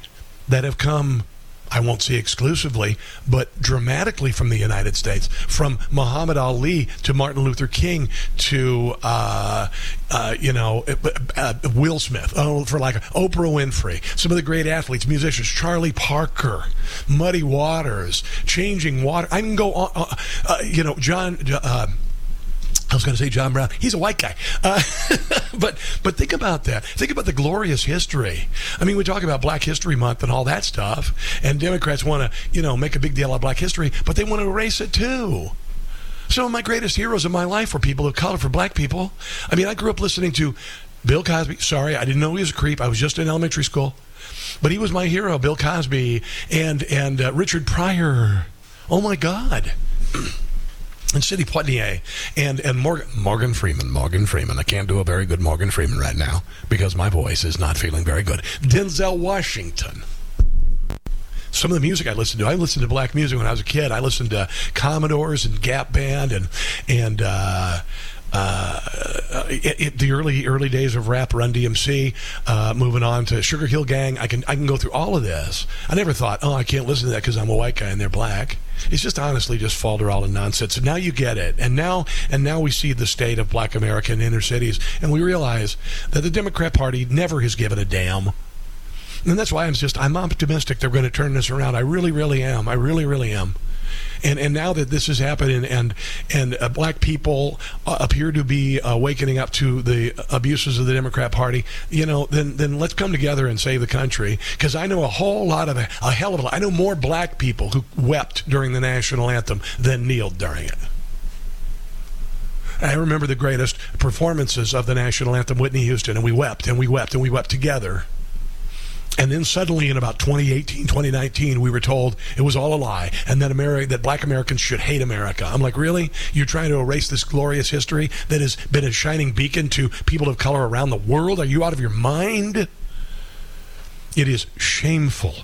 that have come I won't say exclusively, but dramatically from the United States, from Muhammad Ali to Martin Luther King to uh, uh, you know uh, uh Will Smith, oh, for like Oprah Winfrey, some of the great athletes, musicians, Charlie Parker, Muddy Waters, Changing Water. I can go on. Uh, uh, you know, John. I was going to say John Brown. He's a white guy, uh, but but think about that. Think about the glorious history. I mean, we talk about Black History Month and all that stuff, and Democrats want to you know make a big deal of Black history, but they want to erase it too. Some of my greatest heroes in my life were people of color for Black people. I mean, I grew up listening to Bill Cosby. Sorry, I didn't know he was a creep. I was just in elementary school, but he was my hero, Bill Cosby, and and uh, Richard Pryor. Oh my God. and Sidney Poitier and and Morgan Morgan Freeman. Morgan Freeman. I can't do a very good Morgan Freeman right now because my voice is not feeling very good. Denzel Washington. Some of the music I listened to, I listened to black music when I was a kid. I listened to Commodores and Gap Band and and uh, uh, it, it, the early early days of rap, Run DMC, uh, moving on to Sugar Hill Gang. I can I can go through all of this. I never thought, oh, I can't listen to that because I'm a white guy and they're black. It's just honestly just falderall and nonsense. And now you get it. And now and now we see the state of Black America in inner cities, and we realize that the Democrat Party never has given a damn. And that's why I'm just I'm optimistic they're going to turn this around. I really, really am. I really, really am. And and now that this is happening, and and uh, black people uh, appear to be uh, wakening up to the abuses of the Democrat Party, you know, then then let's come together and save the country. Because I know a whole lot of a hell of a lot. I know more black people who wept during the national anthem than kneeled during it. I remember the greatest performances of the national anthem, Whitney Houston, and we wept and we wept and we wept together. And then suddenly in about 2018, 2019, we were told it was all a lie and that America, that black Americans should hate America. I'm like, really? You're trying to erase this glorious history that has been a shining beacon to people of color around the world? Are you out of your mind? It is shameful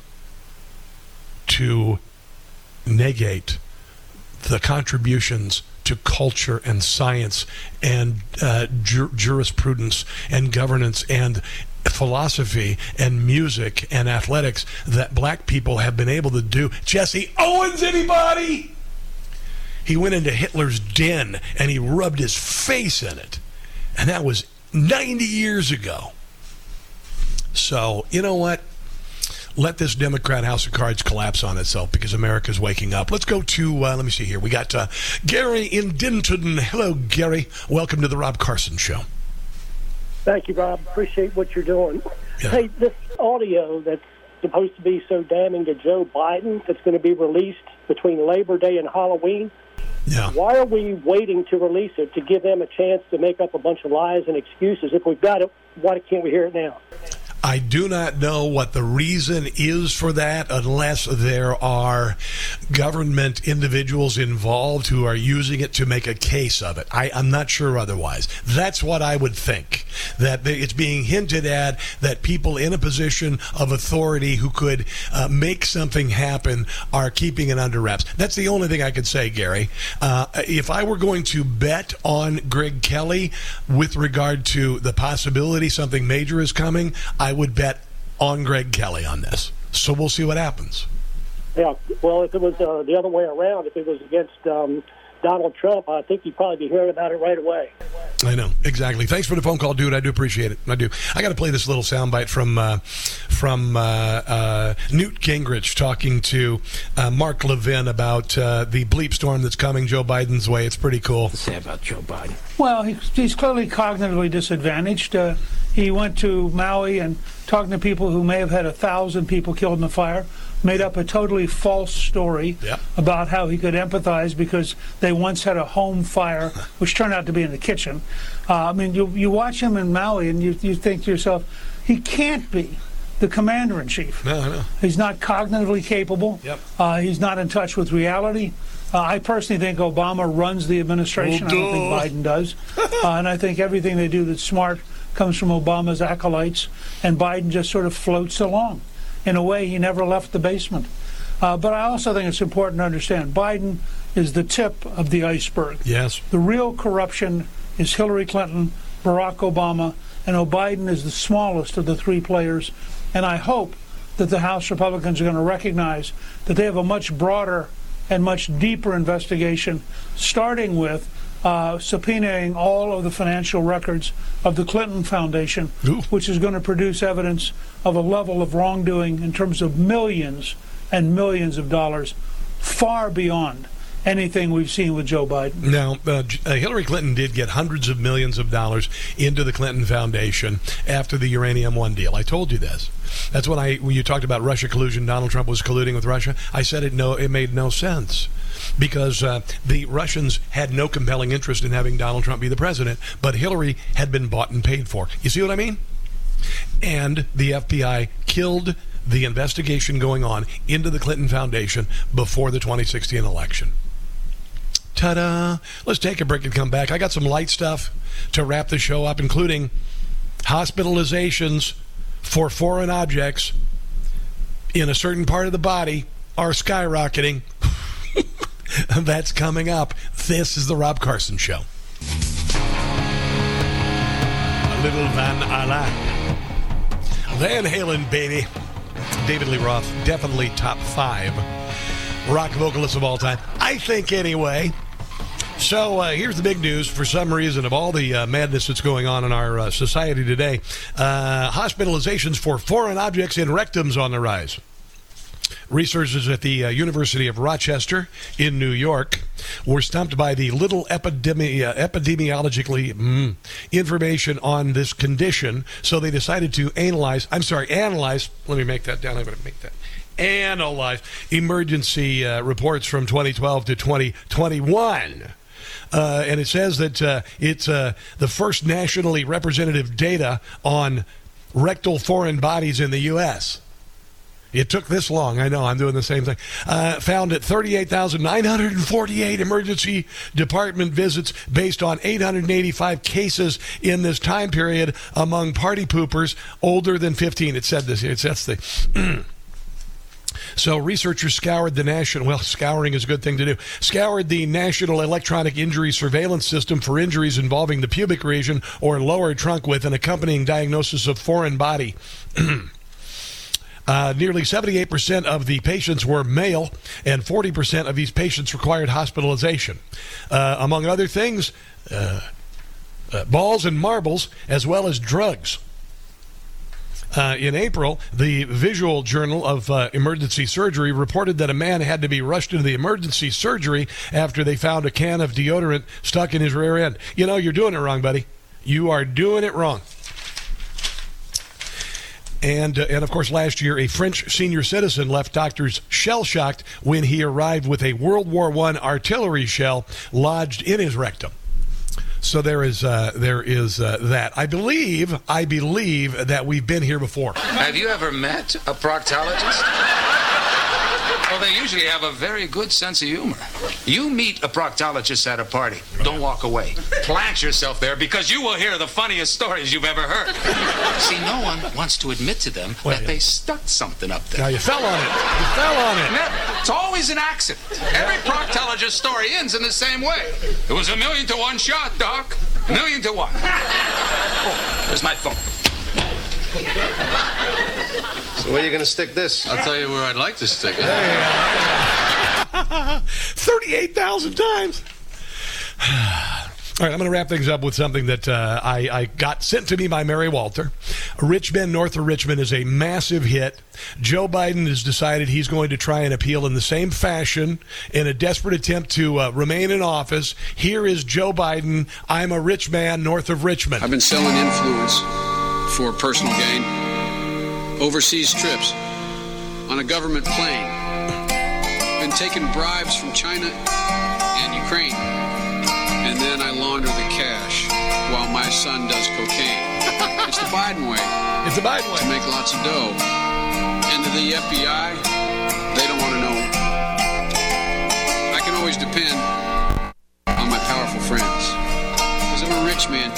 to negate the contributions to culture and science and uh, jur- jurisprudence and governance and philosophy and music and athletics that black people have been able to do. Jesse Owens, anybody? He went into Hitler's den and he rubbed his face in it. And that was 90 years ago. So, you know what? Let this Democrat House of Cards collapse on itself because America's waking up. Let's go to, uh, let me see here. We got uh, Gary in Denton. Hello, Gary. Welcome to the Rob Carson Show. Thank you, Rob. Appreciate what you're doing. Hey, this audio that's supposed to be so damning to Joe Biden that's going to be released between Labor Day and Halloween. Yeah. Why are we waiting to release it to give them a chance to make up a bunch of lies and excuses? If we've got it, why can't we hear it now? I do not know what the reason is for that unless there are government individuals involved who are using it to make a case of it. I, am not sure otherwise. That's what I would think. That it's being hinted at that people in a position of authority who could uh, make something happen are keeping it under wraps. That's the only thing I could say, Gary. Uh, if I were going to bet on Greg Kelly with regard to the possibility something major is coming, I would bet on Greg Kelly on this. So we'll see what happens. Yeah. Well, if it was uh, the other way around, if it was against um, Donald Trump, I think you'd probably be hearing about it right away. I know exactly. Thanks for the phone call, dude. I do appreciate it. I do. I got to play this little soundbite from uh, from uh, uh, Newt Gingrich talking to uh, Mark Levin about uh, the bleep storm that's coming Joe Biden's way. It's pretty cool. to Say about Joe Biden. Well, he, he's clearly cognitively disadvantaged. Uh, he went to Maui and talking to people who may have had a thousand people killed in the fire, made up a totally false story Yep. about how he could empathize because they once had a home fire, which turned out to be in the kitchen. Uh, I mean, you you watch him in Maui and you you think to yourself, he can't be the commander in chief. No, no. He's not cognitively capable. Yep. Uh, he's not in touch with reality. Uh, I personally think Obama runs the administration. Oh, I don't think. Biden does. uh, and I think everything they do that's smart comes from Obama's acolytes, and Biden just sort of floats along. In a way, he never left the basement. Uh, but I also think it's important to understand Biden is the tip of the iceberg. Yes. The real corruption is Hillary Clinton, Barack Obama, and Biden is the smallest of the three players. And I hope that the House Republicans are going to recognize that they have a much broader and much deeper investigation, starting with uh, subpoenaing all of the financial records of the Clinton Foundation, which is going to produce evidence of a level of wrongdoing in terms of millions and millions of dollars, far beyond anything we've seen with Joe Biden. Now, uh, uh, Hillary Clinton did get hundreds of millions of dollars into the Clinton Foundation after the Uranium One deal. I told you this. That's when I when you talked about Russia collusion. Donald Trump was colluding with Russia. I said it no, it made no sense because uh, the Russians had no compelling interest in having Donald Trump be the president, but Hillary had been bought and paid for. You see what I mean? And the FBI killed the investigation going on into the Clinton Foundation before the 2016 election. Ta da! Let's take a break and come back. I got some light stuff to wrap the show up, including hospitalizations for foreign objects in a certain part of the body are skyrocketing. That's coming up. This is the Rob Carson Show. A little Van Allen. Van Halen, baby. David Lee Roth, definitely top five rock vocalist of all time. I think, anyway. So uh, here's the big news. For some reason, of all the uh, madness that's going on in our uh, society today, uh, hospitalizations for foreign objects in rectums on the rise. Researchers at the uh, University of Rochester in New York were stumped by the little epidemi- uh, epidemiologically mm, information on this condition, so they decided to analyze. I'm sorry, analyze. Let me make that down. I'm going to make that analyze emergency uh, reports from 2012 to 2021. Uh, and it says that uh, it's uh, the first nationally representative data on rectal foreign bodies in the U.S. It took this long. I know. I'm doing the same thing. Uh, found at 38,948 emergency department visits based on 885 cases in this time period among party poopers older than 15. It said this. It says the. So researchers scoured the national, well, scouring is a good thing to do, scoured the National Electronic Injury Surveillance System for injuries involving the pubic region or lower trunk with an accompanying diagnosis of foreign body. Uh, nearly 78% of the patients were male, and 40% of these patients required hospitalization. Uh, among other things, uh, uh balls and marbles, as well as drugs. Uh, in April, the Visual Journal of uh, Emergency Surgery reported that a man had to be rushed into the emergency surgery after they found a can of deodorant stuck in his rear end. You know, you're doing it wrong, buddy. You are doing it wrong. And, uh, and of course, last year, a French senior citizen left doctors shell shocked when he arrived with a World War I artillery shell lodged in his rectum. So there is uh, there is uh, that. I believe I believe that we've been here before. Have you ever met a proctologist? Well, they usually have a very good sense of humor. You meet a proctologist at a party. Don't walk away. Plant yourself there because you will hear the funniest stories you've ever heard. See, no one wants to admit to them that they stuck something up there. Now you fell on it. You fell on it. It's always an accident. Every proctologist story ends in the same way. It was a million to one shot, Doc. A million to one. Oh, there's my phone. So where are you going to stick this? I'll tell you where I'd like to stick it. 38,000 times. All right, I'm going to wrap things up with something that uh, I, I, got sent to me by Mary Walter. Rich Men, north of Richmond, is a massive hit. Joe Biden has decided he's going to try and appeal in the same fashion in a desperate attempt to uh, remain in office. Here is Joe Biden. I'm a rich man north of Richmond. I've been selling influence for personal gain, overseas trips, on a government plane, been taking bribes from China and Ukraine, and then I launder the cash while my son does cocaine. it's the Biden way. It's the Biden way. To make lots of dough. And to the FBI, they don't want to know. I can always depend on my powerful friends. Because I'm a rich man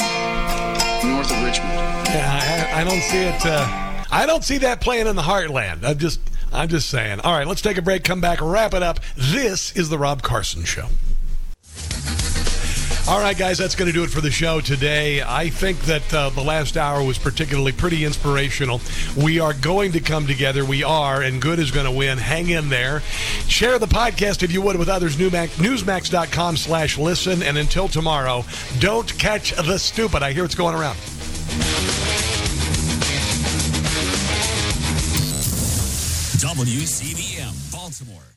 north of Richmond. Yeah, I, I don't see it. Uh, I don't see that playing in the heartland. I'm just, I'm just saying. All right, let's take a break. Come back, wrap it up. This is the Rob Carson Show. All right, guys, that's going to do it for the show today. I think that uh, the last hour was particularly pretty inspirational. We are going to come together. We are, and good is going to win. Hang in there. Share the podcast, if you would, with others. Newsmax.com slash listen. And until tomorrow, don't catch the stupid. I hear it's going around. WCBM Baltimore.